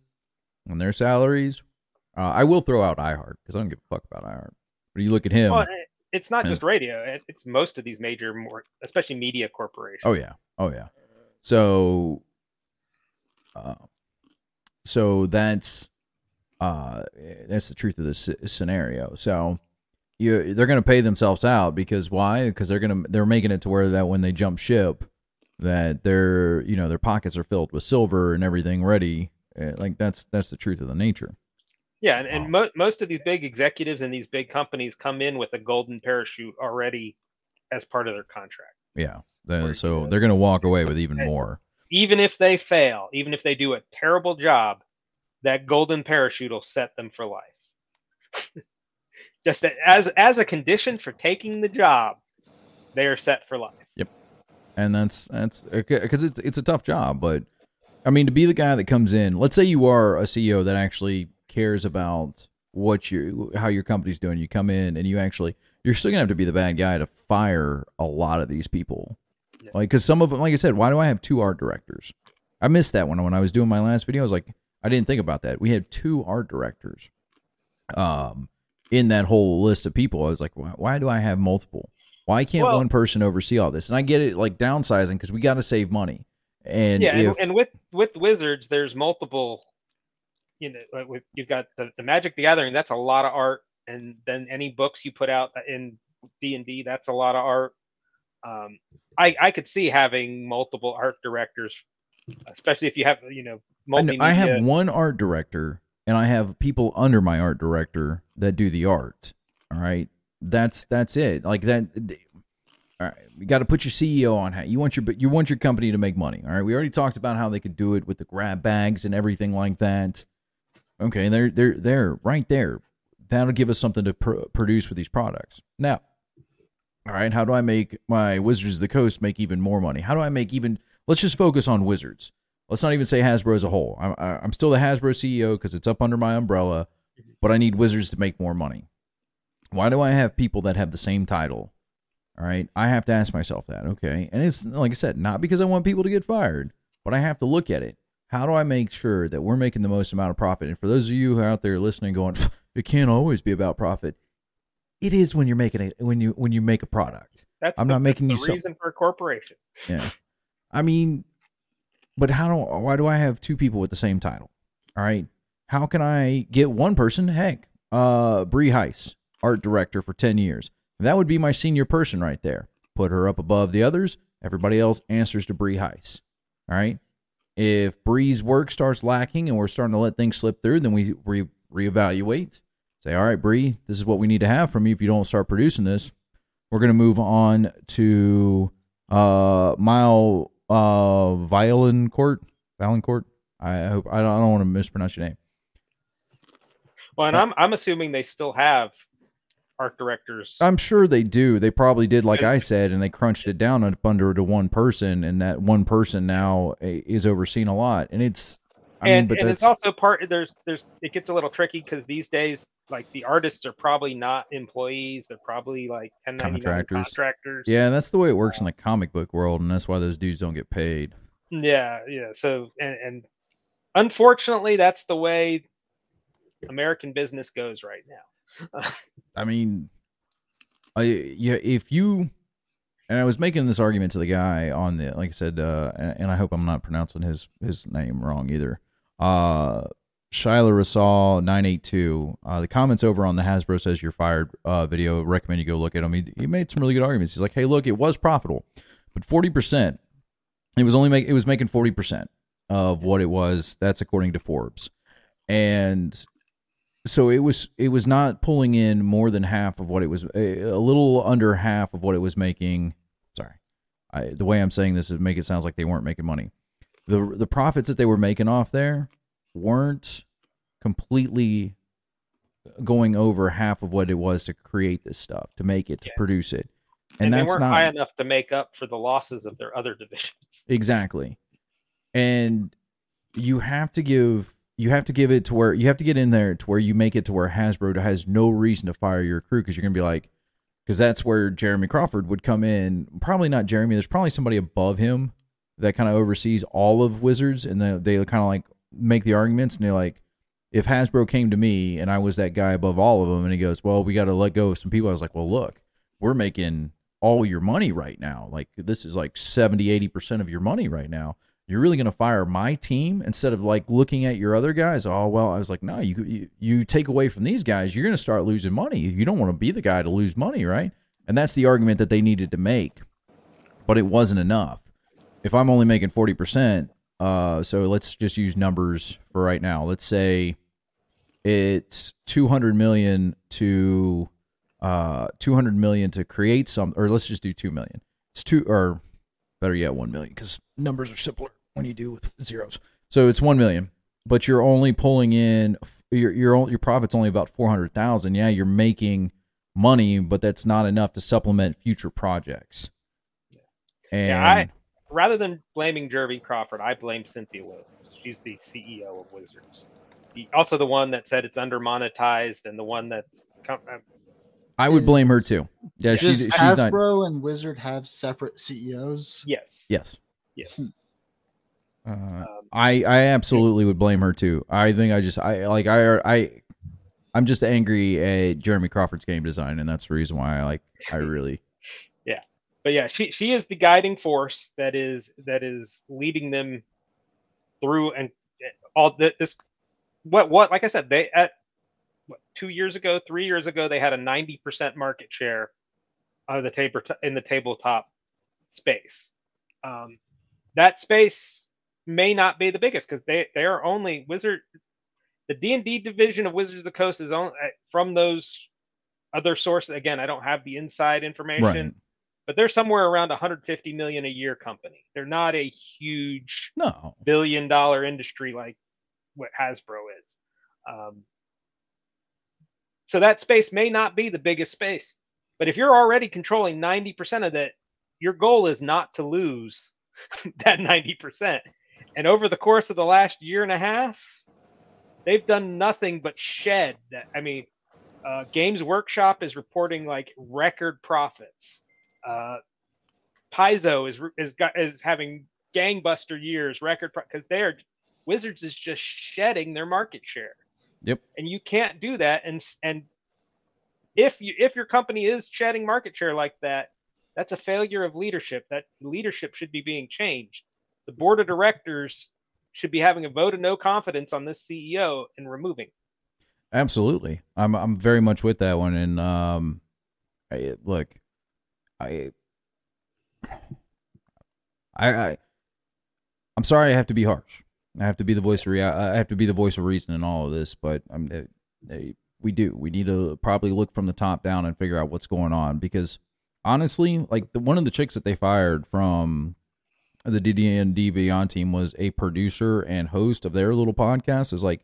S9: and their salaries. Uh, I will throw out iHeart because I don't give a fuck about iHeart. But you look at him.
S10: Well, it's not just radio. It, it's most of these major, more especially media corporations.
S9: Oh yeah, oh yeah. So, uh, so that's uh, that's the truth of this scenario. So, you they're going to pay themselves out because why? Because they're going to they're making it to where that when they jump ship, that their you know their pockets are filled with silver and everything ready. Uh, Like that's that's the truth of the nature.
S10: Yeah, and, and mo- most of these big executives and these big companies come in with a golden parachute already as part of their contract.
S9: Yeah. The- so they're going to walk away with even more.
S10: Even if they fail, even if they do a terrible job, that golden parachute will set them for life. Just as as a condition for taking the job, they are set for life.
S9: And that's that's because it's it's a tough job, but I mean to be the guy that comes in. Let's say you are a CEO that actually cares about what you how your company's doing. You come in and you actually you're still gonna have to be the bad guy to fire a lot of these people. Like because some of them, like I said, why do I have two art directors? I missed that one when I was doing my last video. I was like, I didn't think about that. We had two art directors. Um, in that whole list of people, I was like, why, why do I have multiple? Why can't
S10: Well-
S9: one person oversee all this? And I get it, like downsizing because we got to save money. And
S10: yeah,
S9: if,
S10: and, and with with wizards, there's multiple. You know, like with, you've got the, the Magic the Gathering. That's a lot of art, and then any books you put out in D and D, that's a lot of art. Um, I I could see having multiple art directors, especially if you have you know
S9: I, know- I have one art director, and I have people under my art director that do the art. All right, that's that's it. Like that. All right, you got to put your CEO on hat. You want your you want your company to make money. All right, we already talked about how they could do it with the grab bags and everything like that. Okay, they're they're they're right there. That'll give us something to pr- produce with these products. Now, all right, how do I make my Wizards of the Coast make even more money? How do I make even? Let's just focus on Wizards. Let's not even say Hasbro as a whole. I'm, I'm still the Hasbro CEO because it's up under my umbrella, but I need Wizards to make more money. Why do I have people that have the same title? All right, I have to ask myself that. Okay, and it's like I said, not because I want people to get fired, but I have to look at it. How do I make sure that we're making the most amount of profit? And for those of you who are out there listening, going, it can't always be about profit. It is when you're making it when you when you make a product.
S10: That's
S9: I'm
S10: the,
S9: not making
S10: that's
S9: you
S10: the
S9: so-
S10: reason for a corporation.
S9: Yeah. I mean, but how do why do I have two people with the same title? All right. How can I get one person? Heck, uh, Bree Heiss, art director for ten years. That would be my senior person right there. Put her up above the others. Everybody else answers to Bree Heiss. All right. If Bree's work starts lacking and we're starting to let things slip through, then we re- reevaluate. Say, all right, Bree, this is what we need to have from you. If you don't start producing this, we're going to move on to uh Mile uh Violin Court. Valencourt. I hope I don't, I don't want to mispronounce your name.
S10: Well, and I'm I'm assuming they still have art directors.
S9: I'm sure they do. They probably did, like I said, and they crunched it down up under to one person, and that one person now eh, is overseeing a lot. And it's, I
S10: and
S9: mean, but
S10: and it's also part there's there's it gets a little tricky because these days like the artists are probably not employees they're probably like
S9: contractors.
S10: contractors
S9: Yeah, and that's the way it works in the comic book world, and that's why those dudes don't get paid.
S10: yeah yeah so and, and unfortunately that's the way american business goes right now
S9: I mean, I yeah, if you and I was making this argument to the guy on the like I said, uh, and, and I hope I'm not pronouncing his his name wrong either. Uh, Shiloh Rasal nine eight two. Uh, the comments over on the Hasbro says you're fired uh video. Recommend you go look at him. He, he made some really good arguments. He's like, hey, look, it was profitable, but forty percent. It was only make it was making forty percent of what it was. That's according to Forbes, and so it was it was not pulling in more than half of what it was a, a little under half of what it was making. Sorry. I, the way i'm saying this is make it sounds like they weren't making money. The the profits that they were making off there weren't completely going over half of what it was to create this stuff to make it to produce it. And,
S10: and, they
S9: that's
S10: weren't
S9: not
S10: high enough to make up for the losses of their other divisions.
S9: Exactly. And you have to give you have to give it to where you have to get in there to where you make it to where Hasbro has no reason to fire your crew because you're gonna be like because that's where Jeremy Crawford would come in. Probably not Jeremy. There's probably somebody above him that kind of oversees all of Wizards, and they they kind of like make the arguments, and they're like, if Hasbro came to me and I was that guy above all of them, and he goes, well, we got to let go of some people. I was like, well, look, we're making all your money right now. Like this is like 70, 80% of your money right now. You're really going to fire my team instead of like looking at your other guys. Oh, well, I was like, no, you, you, you take away from these guys, you're going to start losing money. You don't want to be the guy to lose money, right? And that's the argument that they needed to make, but it wasn't enough. If I'm only making 40%, uh, so let's just use numbers for right now. Let's say it's 200 million to uh 200 million to create some or let's just do 2 million it's two or better yet 1 million because numbers are simpler when you do with zeros so it's 1 million but you're only pulling in your your your profit's only about 400,000 yeah you're making money but that's not enough to supplement future projects and
S10: yeah, I rather than blaming Jeremy Crawford, I blame Cynthia Williams. She's the CEO of Wizards. The, also, the one that said it's under monetized, and the one that's uh,
S9: I would blame her too. Yeah, she,
S11: Does
S9: she's
S11: Hasbro
S9: not.
S11: and Wizard have separate CEOs?
S10: yes,
S9: Yes.
S10: yes.
S9: Uh, I I absolutely would blame her too. I think I just I like I I I'm just angry at Jeremy Crawford's game design, and that's the reason why I like I really
S10: yeah but yeah she she is the guiding force that is that is leading them through and uh, all th- this what what like i said they at what, two years ago three years ago they had a 90% market share of the table in the tabletop space um, that space may not be the biggest because they they are only wizard the d&d division of wizards of the coast is on from those other sources. Again i don't have the inside information
S9: Right.
S10: but they're somewhere around 150 million a year company. They're not a huge
S9: no.
S10: billion dollar industry like what hasbro is. Um, so that space may not be the biggest space but if you're already controlling 90% of that your goal is not to lose that 90% and over the course of the last year and a half they've done nothing but shed that i mean uh, games workshop is reporting like record profits. Uh, paizo is is got is having gangbuster years record because they're wizards is just shedding their market share.
S9: Yep.
S10: and you can't do that and and if you if your company is shedding market share like that that's a failure of leadership that leadership should be being changed the board of directors should be having a vote of no confidence on this ceo and removing
S9: Absolutely. I'm I'm very much with that one and um I look I I I I'm sorry I have to be harsh. I have to be the voice of rea- I have to be the voice of reason in all of this, but I'm uh, uh, we do. We need to probably look from the top down and figure out what's going on because honestly, like the one of the chicks that they fired from the DD&D Beyond team was a producer and host of their little podcast. It was like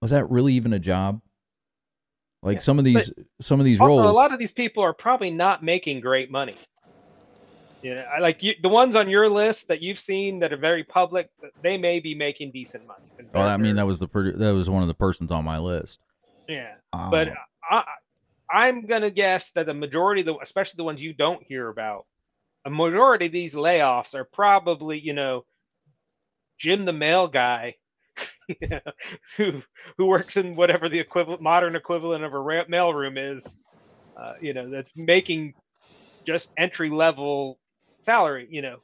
S9: was that really even a job? Like
S10: Yeah,
S9: some of these some of these roles
S10: a lot of these people are probably not making great money. Yeah, I like you, the ones on your list that you've seen that are very public. They may be making decent money.
S9: Well, I mean that was the that was one of the persons on my list.
S10: Yeah,
S9: Um,
S10: but I, I'm gonna guess that the majority of the, especially the ones you don't hear about, a majority of these layoffs are probably, you know, Jim the mail guy, you know, who who works in whatever the equivalent modern equivalent of a ra- mail room is, uh, you know, that's making just entry level salary. You know,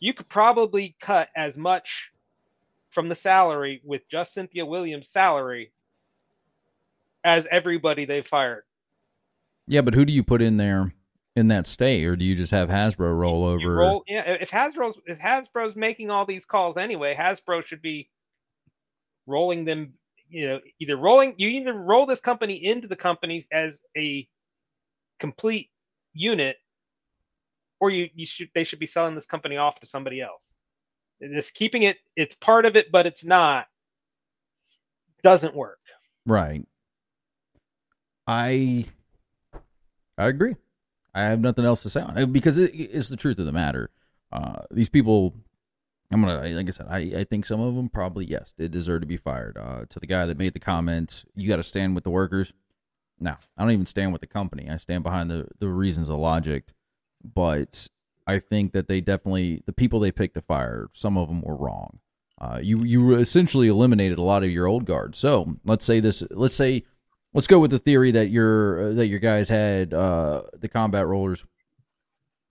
S10: you could probably cut as much from the salary with just Cynthia Williams' salary as everybody they fired.
S9: yeah, but who do you put in there in that state, or do you just have Hasbro roll over?
S10: Roll, yeah. If Hasbro's if Hasbro's making all these calls anyway, Hasbro should be rolling them. You know, either rolling you either roll this company into the companies as a complete unit, or you you should they should be selling this company off to somebody else. Just keeping it, it's part of it, but it's not. Doesn't work.
S9: Right. I I agree. I have nothing else to say on it because it, it's the truth of the matter. Uh, these people, I'm gonna like I said, I, I think some of them probably yes, they deserve to be fired. Uh, to the guy that made the comments, you got to stand with the workers. No, I don't even stand with the company. I stand behind the the reasons of logic. But I think that they definitely the people they picked to fire, some of them were wrong. Uh, you you essentially eliminated a lot of your old guard. So let's say this. Let's say let's go with the theory that your that your guys had uh, the combat rollers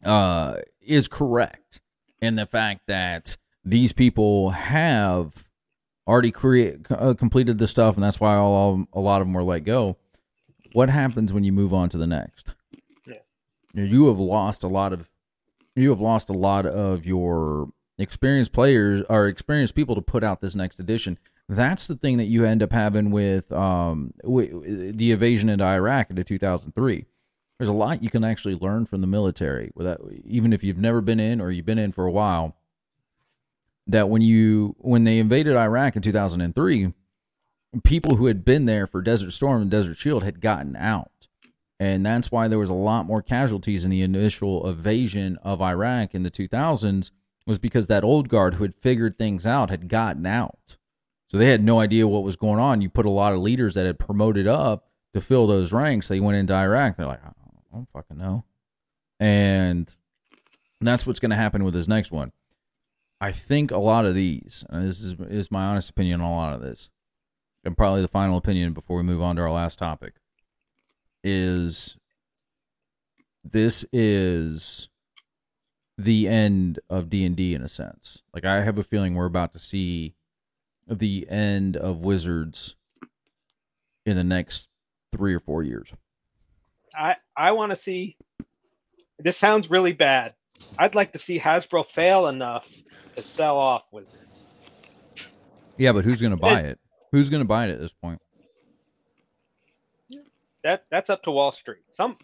S9: uh, is correct, and the fact that these people have already create uh, completed the stuff, and that's why all a lot of them were let go. What happens when you move on to the next?
S10: Yeah.
S9: You have lost a lot of you have lost a lot of your experienced players or experienced people to put out this next edition. That's the thing that you end up having with um with the invasion into Iraq into 2003. There's a lot you can actually learn from the military without even if you've never been in or you've been in for a while. That when you when they invaded Iraq in 2003, people who had been there for Desert Storm and Desert Shield had gotten out. And that's why there was a lot more casualties in the initial invasion of Iraq in the 2000s was because that old guard who had figured things out had gotten out. So they had no idea what was going on. You put a lot of leaders that had promoted up to fill those ranks. They went into Iraq. They're like, I don't fucking know. And that's what's going to happen with this next one. I think a lot of these, and this is, is my honest opinion on a lot of this, and probably the final opinion before we move on to our last topic, is this is the end of D&D in a sense. Like I have a feeling we're about to see the end of Wizards in the next 3 or 4 years.
S10: I I want to see. This sounds really bad. I'd like to see Hasbro fail enough to sell off Wizards.
S9: Yeah, but who's going to buy it? Who's going to buy it at this point?
S10: That that's up to Wall Street. Some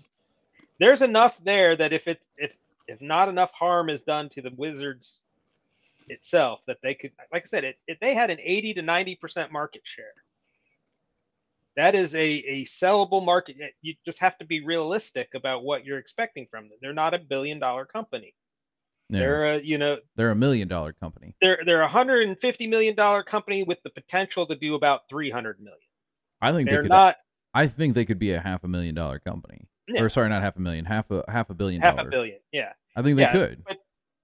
S10: there's enough there that if it if if not enough harm is done to the Wizards itself, that they could, like I said, it, if they had an 80 to 90 percent market share, that is a a sellable market. You just have to be realistic about what you're expecting from them. They're not a billion dollar company.
S9: Yeah.
S10: They're a you know
S9: They're a million dollar company.
S10: they're they're a hundred and fifty million dollar company with the potential to do about three hundred million.
S9: I think
S10: They're
S9: they could
S10: not
S9: I think they could be a half a million dollar company.
S10: Yeah.
S9: Or sorry, not half a million, half a half a billion
S10: half
S9: dollar.
S10: a billion. Yeah.
S9: I think they
S10: Yeah,
S9: could.
S10: But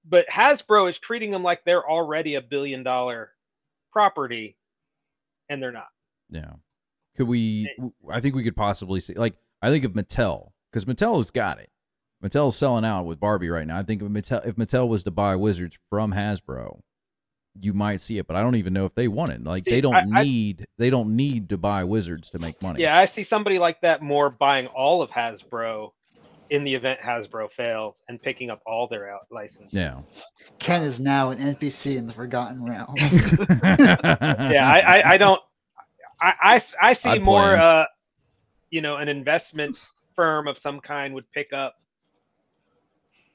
S10: but Hasbro is treating them like they're already a billion dollar property, and they're not.
S9: Yeah. Could we? I think we could possibly see. Like, I think of Mattel because Mattel has got it. Mattel's selling out with Barbie right now. I think if Mattel, if Mattel was to buy Wizards from Hasbro, you might see it. But I don't even know if they want it. Like,
S10: See,
S9: they don't
S10: I- I-
S9: need they don't need to buy Wizards to make money.
S10: Yeah, I see somebody like that more buying all of Hasbro in the event Hasbro fails and picking up all their out licenses.
S9: Yeah.
S11: Ken is now an NPC in the Forgotten Realms.
S10: yeah, I, I, I don't. I, I, I see
S9: I'd
S10: more. Uh, you know, an investment firm of some kind would pick up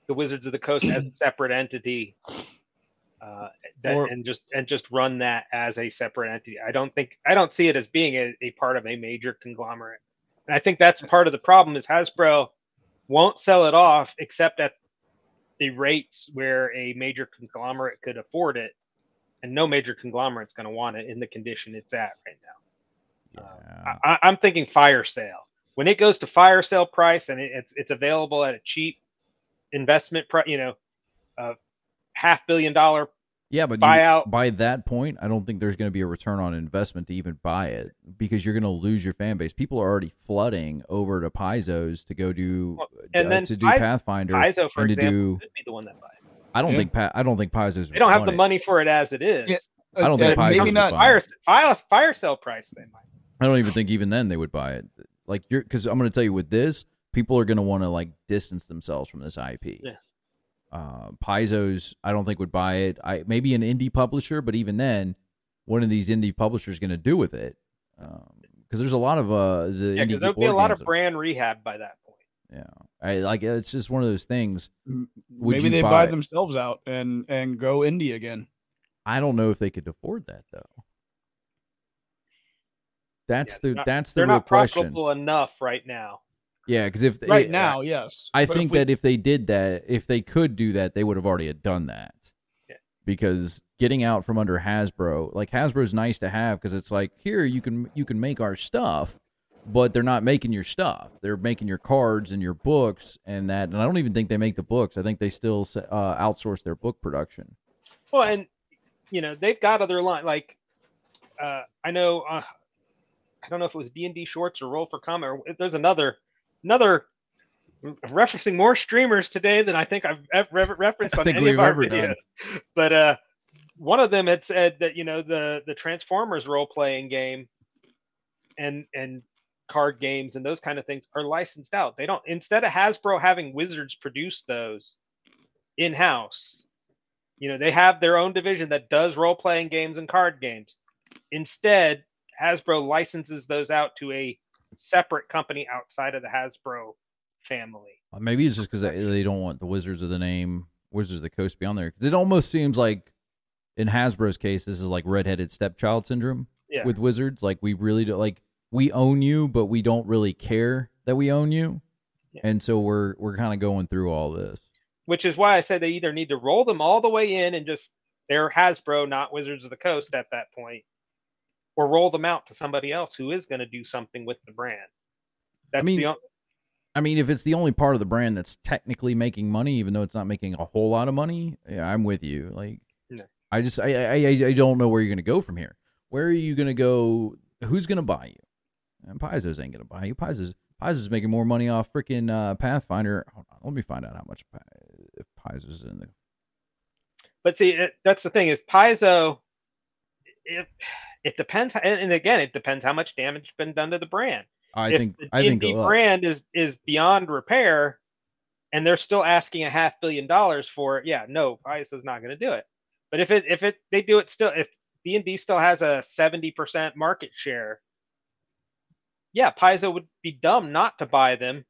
S10: the Wizards of the Coast as a separate entity, uh, that,
S1: Or-
S10: and just and just run that as a separate entity. I don't think I don't see it as being a, a part of a major conglomerate. And I think that's part of the problem is Hasbro won't sell it off except at the rates where a major conglomerate could afford it and no major conglomerate's going to want it in the condition it's at right now.
S9: Yeah.
S10: I, I'm thinking fire sale. When it goes to fire sale price and it, it's it's available at a cheap investment price, you know, uh, half billion dollar.
S9: Yeah, but you-
S10: Buyout.
S9: by that point, I don't think there's going to be a return on investment to even buy it because you're going to lose your fan base. People are already flooding over to Paizo's to go do
S10: And
S9: uh,
S10: then
S9: to do
S10: Pai-
S9: Pathfinder
S10: Paizo, for
S9: and to
S10: example,
S9: do.
S10: could be the one that buys.
S9: I don't
S1: Yeah.
S9: think pa- I don't think Paizo's.
S10: They don't have the
S9: it.
S10: money for it as it is.
S1: Yeah,
S9: I don't think
S1: Uh,
S9: Paizo's
S1: maybe not.
S10: Fire, fire fire sale price they might.
S9: I don't even think even then they would buy it. Like you're because I'm going to tell you with this, people are going to want to like distance themselves from this IP.
S10: Yeah.
S9: Uh, Paizo's, I don't think would buy it. I maybe an indie publisher, but even then, what are these indie publishers going to do with it? Because there's a lot of uh the
S10: Yeah,
S9: indie
S10: there'll be a lot of brand rehab by that point.
S9: Yeah, I like it's just one of those things. Would
S1: Maybe they
S9: buy
S1: buy themselves out and and go indie again.
S9: I don't know if they could afford that though. That's
S10: Yeah,
S9: the
S10: not-
S9: that's the
S10: They're
S9: real
S10: not
S9: question.
S10: profitable enough right now.
S9: Yeah, because if
S1: Right
S9: eh,
S1: now, yes.
S9: I
S1: But
S9: think
S1: we-
S9: that if they did that, if they could do that, they would have already had done that.
S10: Yeah.
S9: Because getting out from under Hasbro, like Hasbro's nice to have because it's like here you can you can make our stuff, but they're not making your stuff. They're making your cards and your books and that. And I don't even think they make the books. I think they still uh, outsource their book production.
S10: Well, and you know they've got other line like uh, I know uh, I don't know if it was D and D shorts or Roll for Combat. Or there's another another referencing more streamers today than I think I've ever referenced on any of our videos. Done. But uh, one of them had said that you know the the Transformers role playing game and and card games and those kind of things are licensed out. They don't instead of Hasbro having Wizards produce those in house. You know, they have their own division that does role playing games and card games. Instead, Hasbro licenses those out to a separate company outside of the Hasbro family.
S9: Uh, maybe it's just because they don't want the Wizards of the name, Wizards of the Coast to be on there. Because it almost seems like, in Hasbro's case, this is like redheaded stepchild syndrome
S10: yeah.
S9: with Wizards. Like we really do like we own you, but we don't really care that we own you, yeah. and so we're we're kind of going through all this.
S10: Which is why I said they either need to roll them all the way in and just they're Hasbro, not Wizards of the Coast at that point, or roll them out to somebody else who is going to do something with the brand. That's
S9: I mean,
S10: the
S9: I mean, if it's the only part of the brand that's technically making money, even though it's not making a whole lot of money, yeah, I'm with you. Like,
S10: no.
S9: I just, I, I, I don't know where you're going to go from here. Where are you going to go? Who's going to buy you? And Paizo's ain't going to buy you. Paizo's, Paizo's making more money off freaking uh, Pathfinder. Hold on, let me find out how much if Paizo's in the.
S10: But see, it, that's the thing is Paizo. It it depends, and, again, it depends how much damage has been done to the brand
S9: I
S10: if
S9: think
S10: the
S9: I think
S10: brand is is beyond repair, and they're still asking a half billion dollars for it. Yeah, no, is not going to do it. But if it if it they do it still if D and D still has a seventy percent market share, yeah, Paizo would be dumb not to buy them.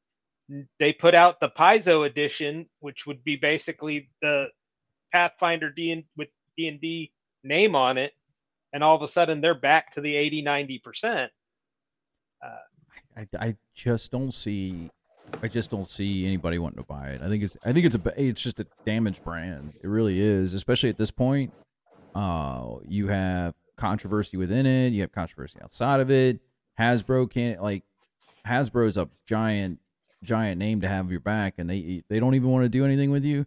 S10: They put out the Paizo edition, which would be basically the Pathfinder D and with D and D name on it, and all of a sudden they're back to the 80 90 percent. Uh,
S9: I, I just don't see I just don't see anybody wanting to buy it. I think it's I think it's a it's just a damaged brand. It really is, especially at this point. Uh, you have controversy within it. You have controversy outside of it. Hasbro can't like Hasbro's a giant giant name to have your back, and they they don't even want to do anything with you.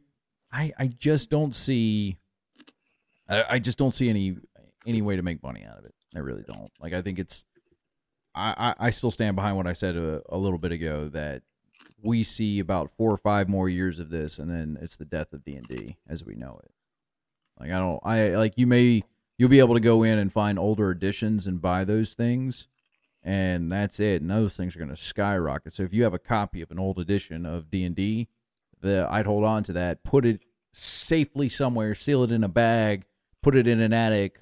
S9: I I just don't see. I, I just don't see any any way to make money out of it. I really don't. Like I think it's I, I still stand behind what I said a, a, little bit ago that we see about four or five more years of this, and then it's the death of D and D as we know it. Like I don't, I like you may you'll be able to go in and find older editions and buy those things, and that's it. And those things are going to skyrocket. So if you have a copy of an old edition of D and D, the I'd hold on to that, put it safely somewhere, seal it in a bag, put it in an attic,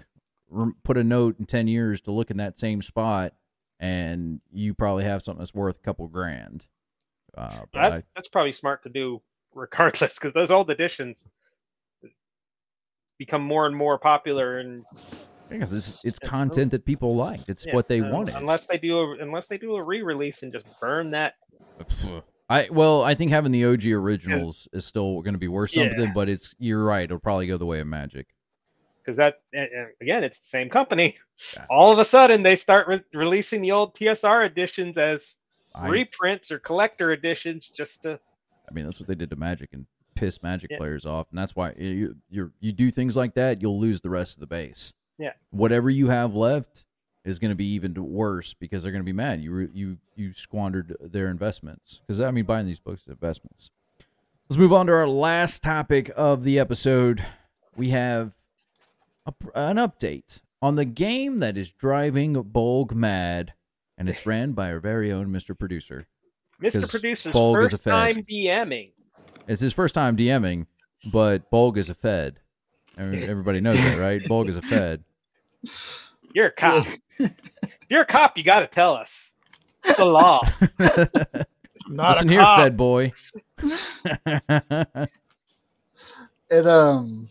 S9: put a note in ten years to look in that same spot and you probably have something that's worth a couple grand. Uh,
S10: that's, I, that's probably smart to do regardless, because those old editions become more and more popular and
S9: because it's it's content that people like. It's yeah, what they uh, wanted.
S10: Unless they do a unless they do a re-release and just burn that.
S9: I well, I think having the OG originals is still going to be worth something, yeah. but it's you're right. It'll probably go the way of Magic
S10: because that again, it's the same company. Yeah. All of a sudden, they start re- releasing the old TSR editions as I, reprints or collector editions, just to.
S9: I mean, that's what they did to Magic and piss Magic yeah. players off, and that's why you you you do things like that, you'll lose the rest of the base.
S10: Yeah.
S9: Whatever you have left is going to be even worse because they're going to be mad. You you you squandered their investments because I mean, buying these books is investments. Let's move on to our last topic of the episode. We have a, an update on the game that is driving Bolgg mad, and it's ran by our very own Mr. Producer.
S10: Mr. Producer's Bolgg first time DMing.
S9: It's his first time DMing, but Bolgg is a Fed. Everybody knows that, right? Bolgg is a Fed.
S10: You're a cop. if you're a cop, you got to tell us. It's the law.
S9: Not Listen here, Fed boy.
S11: it um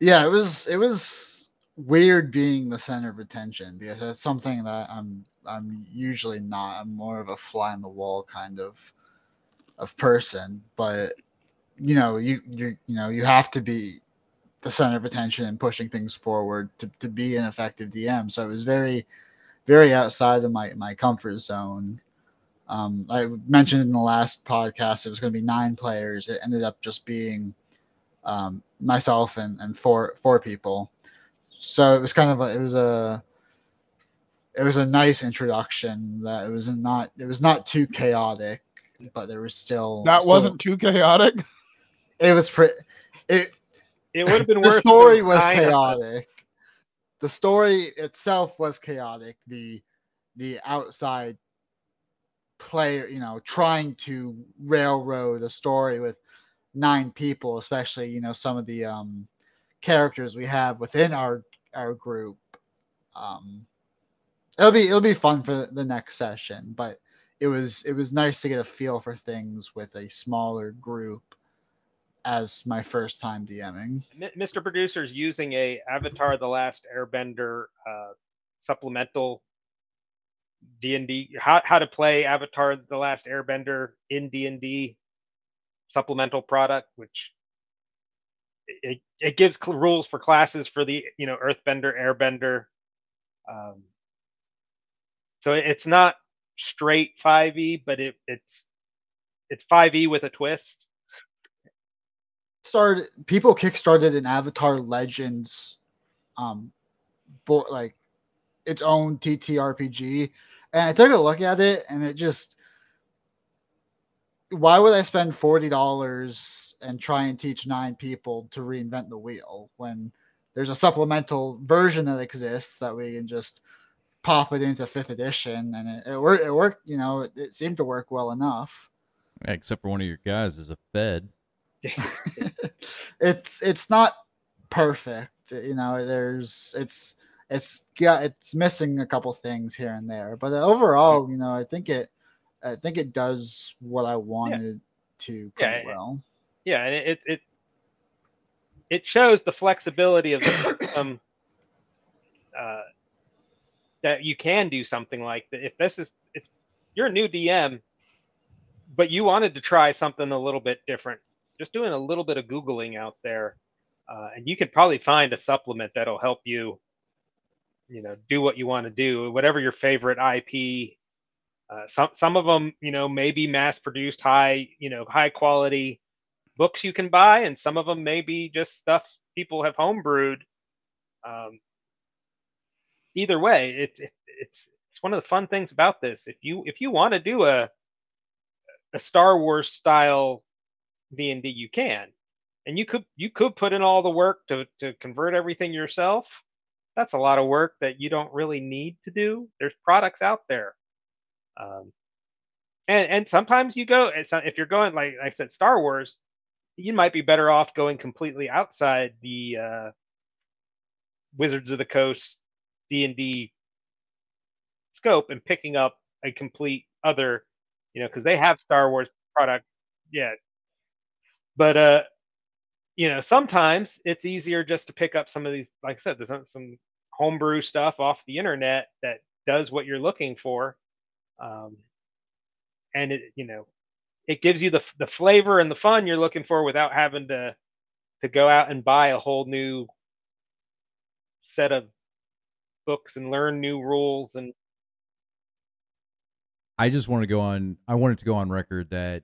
S11: yeah, it was it was weird being the center of attention because that's something that I'm I'm usually not. I'm more of a fly on the wall kind of of person, but you know, you you you know, you have to be the center of attention and pushing things forward to, to be an effective DM. So it was very very outside of my my comfort zone. Um, I mentioned in the last podcast it was going to be nine players. It ended up just being um, myself and, and four four people. So it was kind of a, it was a it was a nice introduction. That it was not it was not too chaotic, but there was still
S1: That
S11: still-
S1: wasn't too chaotic.
S11: It was pretty. It
S10: It would have been
S11: worse
S10: the
S11: story was
S10: tying up the-
S11: chaotic. The story itself was chaotic. The the outside player, you know, trying to railroad a story with nine people, especially you know some of the um, characters we have within our our group. Um, it'll be it'll be fun for the next session, but it was it was nice to get a feel for things with a smaller group as my first time DMing.
S10: Mr. Producer's using a Avatar: The Last Airbender uh, supplemental D and D how how to play Avatar: The Last Airbender in D and D supplemental product, which it, it gives cl- rules for classes for the you know Earthbender, Airbender. Um, so it- it's not straight 5e, but it it's it's 5e with a twist.
S11: started people kickstarted an Avatar Legends, um, board like its own TTRPG, and I took a look at it, and it just why would I spend forty dollars and try and teach nine people to reinvent the wheel when there's a supplemental version that exists that we can just pop it into fifth edition and it, it worked it worked you know it, it seemed to work well enough
S9: Yeah, except for one of your guys is a Fed.
S11: it's it's not perfect you know there's it's it's got it's missing a couple things here and there but overall you know i think it i think it does what i wanted to pretty
S10: Yeah, it-
S11: well.
S10: yeah and it it it shows the flexibility of the system uh, that you can do something like that if this is if you're a new dm but you wanted to try something a little bit different just doing a little bit of googling out there uh, and you could probably find a supplement that'll help you you know do what you want to do whatever your favorite ip uh, some some of them you know may be mass produced high you know high quality books you can buy, and some of them may be just stuff people have homebrewed. Um, either way, it's it, it's it's one of the fun things about this. If you if you want to do a a Star Wars style D and D, you can, and you could you could put in all the work to to convert everything yourself. That's a lot of work that you don't really need to do. There's products out there. Um, and and sometimes you go if you're going like I said Star Wars, you might be better off going completely outside the uh, Wizards of the Coast D and D scope and picking up a complete other, you know, because they have Star Wars product, yeah. But uh, you know, sometimes it's easier just to pick up some of these, like I said, there's some homebrew stuff off the internet that does what you're looking for, um, and it, you know, it gives you the the flavor and the fun you're looking for without having to to go out and buy a whole new set of books and learn new rules and
S9: I just want to go on. I wanted to go on record that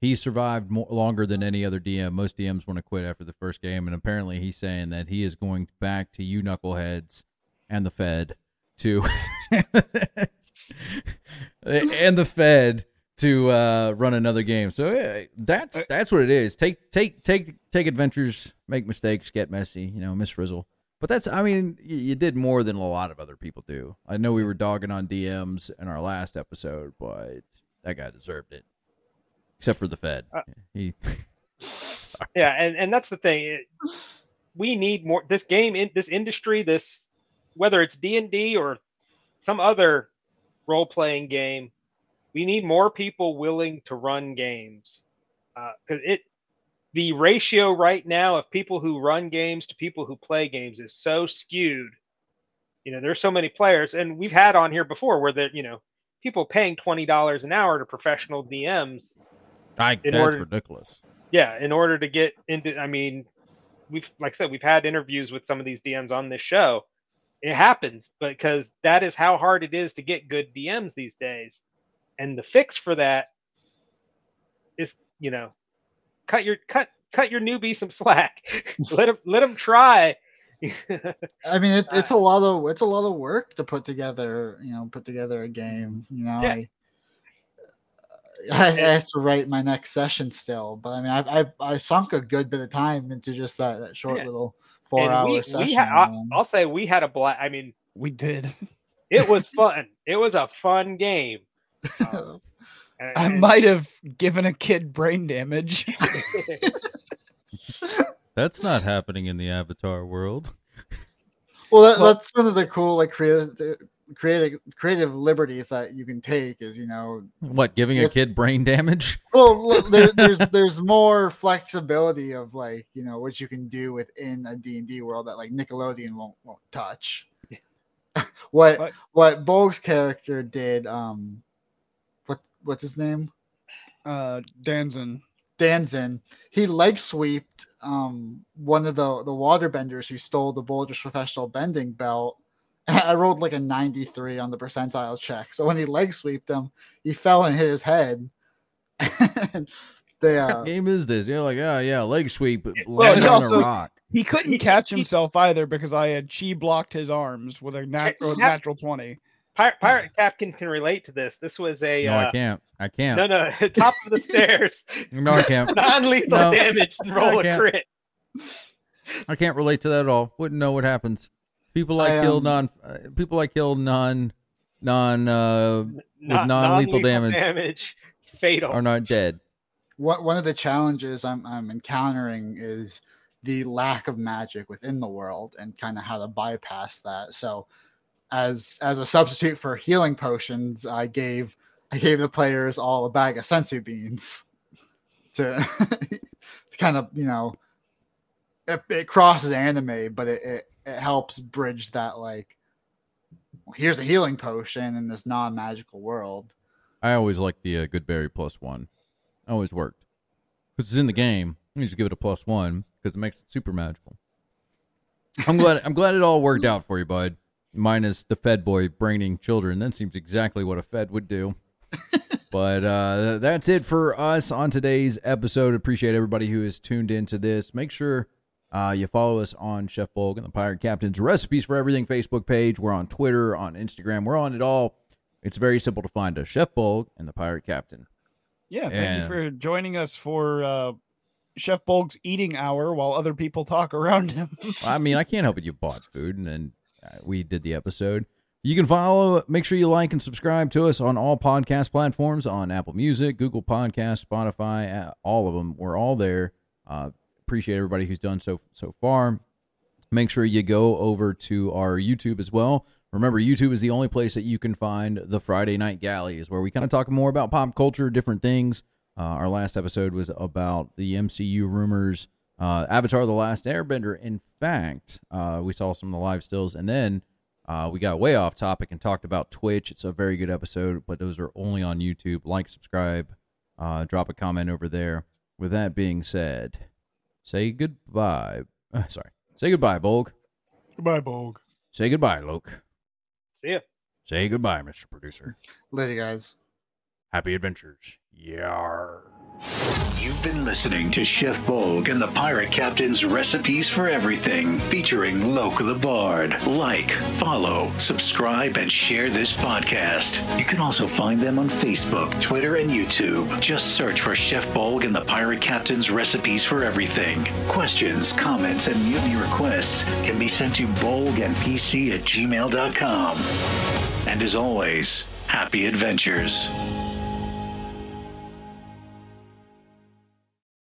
S9: he survived more, longer than any other DM. Most DMs want to quit after the first game, and apparently he's saying that he is going back to you knuckleheads and the Fed to and the Fed to uh, run another game. So uh, that's that's what it is. Take take take take adventures, make mistakes, get messy. You know, Miss Frizzle. But that's, I mean, you, you did more than a lot of other people do. I know we were dogging on DMs in our last episode, but that guy deserved it. Except for the Fed.
S10: Uh,
S9: he,
S10: yeah and and that's the thing it, we need more this game in this industry this whether it's d&d or some other role-playing game. We need more people willing to run games. Uh, because it the ratio right now of people who run games to people who play games is so skewed. You know there's so many players and we've had on here before where that you know people paying $20 an hour to professional dms
S9: I, that's
S10: order-
S9: ridiculous.
S10: yeah in order to get into i mean we've like i said we've had interviews with some of these dms on this show It happens because that is how hard it is to get good DMs these days. And the fix for that is, you know, cut your cut cut your newbie some slack. let him let him try.
S11: I mean, it, it's uh, a lot of it's a lot of work to put together. You know, put together a game. You know,
S10: Yeah.
S11: I, I, I have to write my next session still, but I mean, I I, I sunk a good bit of time into just that, that short
S10: Yeah.
S11: little four
S10: And
S11: hour
S10: we,
S11: session.
S10: we ha- I,
S11: man.
S10: I'll say we had a blast. I mean,
S1: We did.
S10: it was fun. it was a fun game. Um, and-
S1: I might have given a kid brain damage.
S9: That's not happening in the Avatar world.
S11: Well, that,
S10: Well-
S11: that's one of the cool like creative creative creative liberties that you can take is you know
S9: What, giving a kid brain damage?
S11: well there, there's there's more flexibility of like you know what you can do within a D&D world that like Nickelodeon won't won't touch. what
S1: But-
S11: what Bolgg's character did um what what's his name?
S1: Uh, Danzin.
S11: Danzin, he leg sweeped um one of the the waterbenders who stole the Boulder's professional bending belt. I rolled like a 93 on the percentile check. So when he leg sweeped him, he fell and hit his head. and they
S9: What
S11: uh
S9: game is this? You're like, oh yeah, leg sweep, but
S1: Well,
S9: land
S1: he
S9: on
S1: also-
S9: a rock.
S1: He couldn't catch himself either because I had chi blocked his arms with a nat- or
S10: Yeah.
S1: natural twenty.
S10: Pirate, Pirate Captain can relate to this. This was a
S9: No,
S10: uh,
S9: I can't. I can't.
S10: no, no, top of the stairs,
S9: No, I can't.
S10: non-lethal
S9: No.
S10: damage, roll
S9: I
S10: a
S9: can't.
S10: crit.
S9: I can't relate to that at all. Wouldn't know what happens. People I,
S11: I,
S9: kill
S11: um,
S9: non. Uh, people I kill non, non uh,
S10: Non-
S9: non-lethal
S10: non-lethal
S9: damage.
S10: damage, fatal.
S9: are not dead.
S11: what one of the challenges I'm I'm encountering is the lack of magic within the world and kind of how to bypass that. So as as a substitute for healing potions, I gave I gave the players all a bag of senzu beans to, to kind of you know it, it crosses anime, but it, it it helps bridge that like well, here's a healing potion in this non magical world.
S9: I always like the uh, good berry plus one. Always worked because it's in the game. You just give it a plus one because it makes it super magical. I'm glad. I'm glad it all worked out for you, bud. Minus the Fed boy braining children. That seems exactly what a Fed would do. but uh, that's it for us on today's episode. Appreciate everybody who has tuned into this. Make sure uh, you follow us on Chef Bolgg and the Pirate Captain's Recipes for Everything Facebook page. We're on Twitter, on Instagram. We're on it all. It's very simple to find us. Chef Bolgg and the Pirate Captain.
S1: Yeah, thank
S9: And-
S1: you for joining us for uh, Chef Bolgg's eating hour while other people talk around him.
S9: I mean, I can't help it. You bought food, and then uh, we did the episode. You can follow. Make sure you like and subscribe to us on all podcast platforms on Apple Music, Google Podcast, Spotify, uh, all of them. We're all there. Uh, appreciate everybody who's done so so far. Make sure you go over to our YouTube as well. Remember, YouTube is the only place that you can find the Friday Night Galleys, where we kind of talk more about pop culture, different things. Uh, our last episode was about the MCU rumors, uh, Avatar: The Last Airbender. In fact, uh, we saw some of the live stills, and then uh, we got way off topic and talked about Twitch. It's a very good episode, but those are only on YouTube. Like, subscribe, uh, drop a comment over there. With that being said, say goodbye. Uh, sorry, say goodbye, Bolgg.
S1: Goodbye, Bolgg.
S9: Say goodbye, Loc.
S10: See ya.
S9: Say goodbye, Mr. Producer.
S11: Later, guys.
S9: Happy adventures. Yar.
S2: You've been listening to Chef Bolgg and the Pirate Captain's Recipes for Everything, featuring Loc the Bard. Like, follow, subscribe, and share this podcast. You can also find them on Facebook, Twitter, and YouTube. Just search for Chef Bolgg and the Pirate Captain's Recipes for Everything. Questions, comments, and mutiny requests can be sent to bolgandpc at gmail.com. And as always, happy adventures.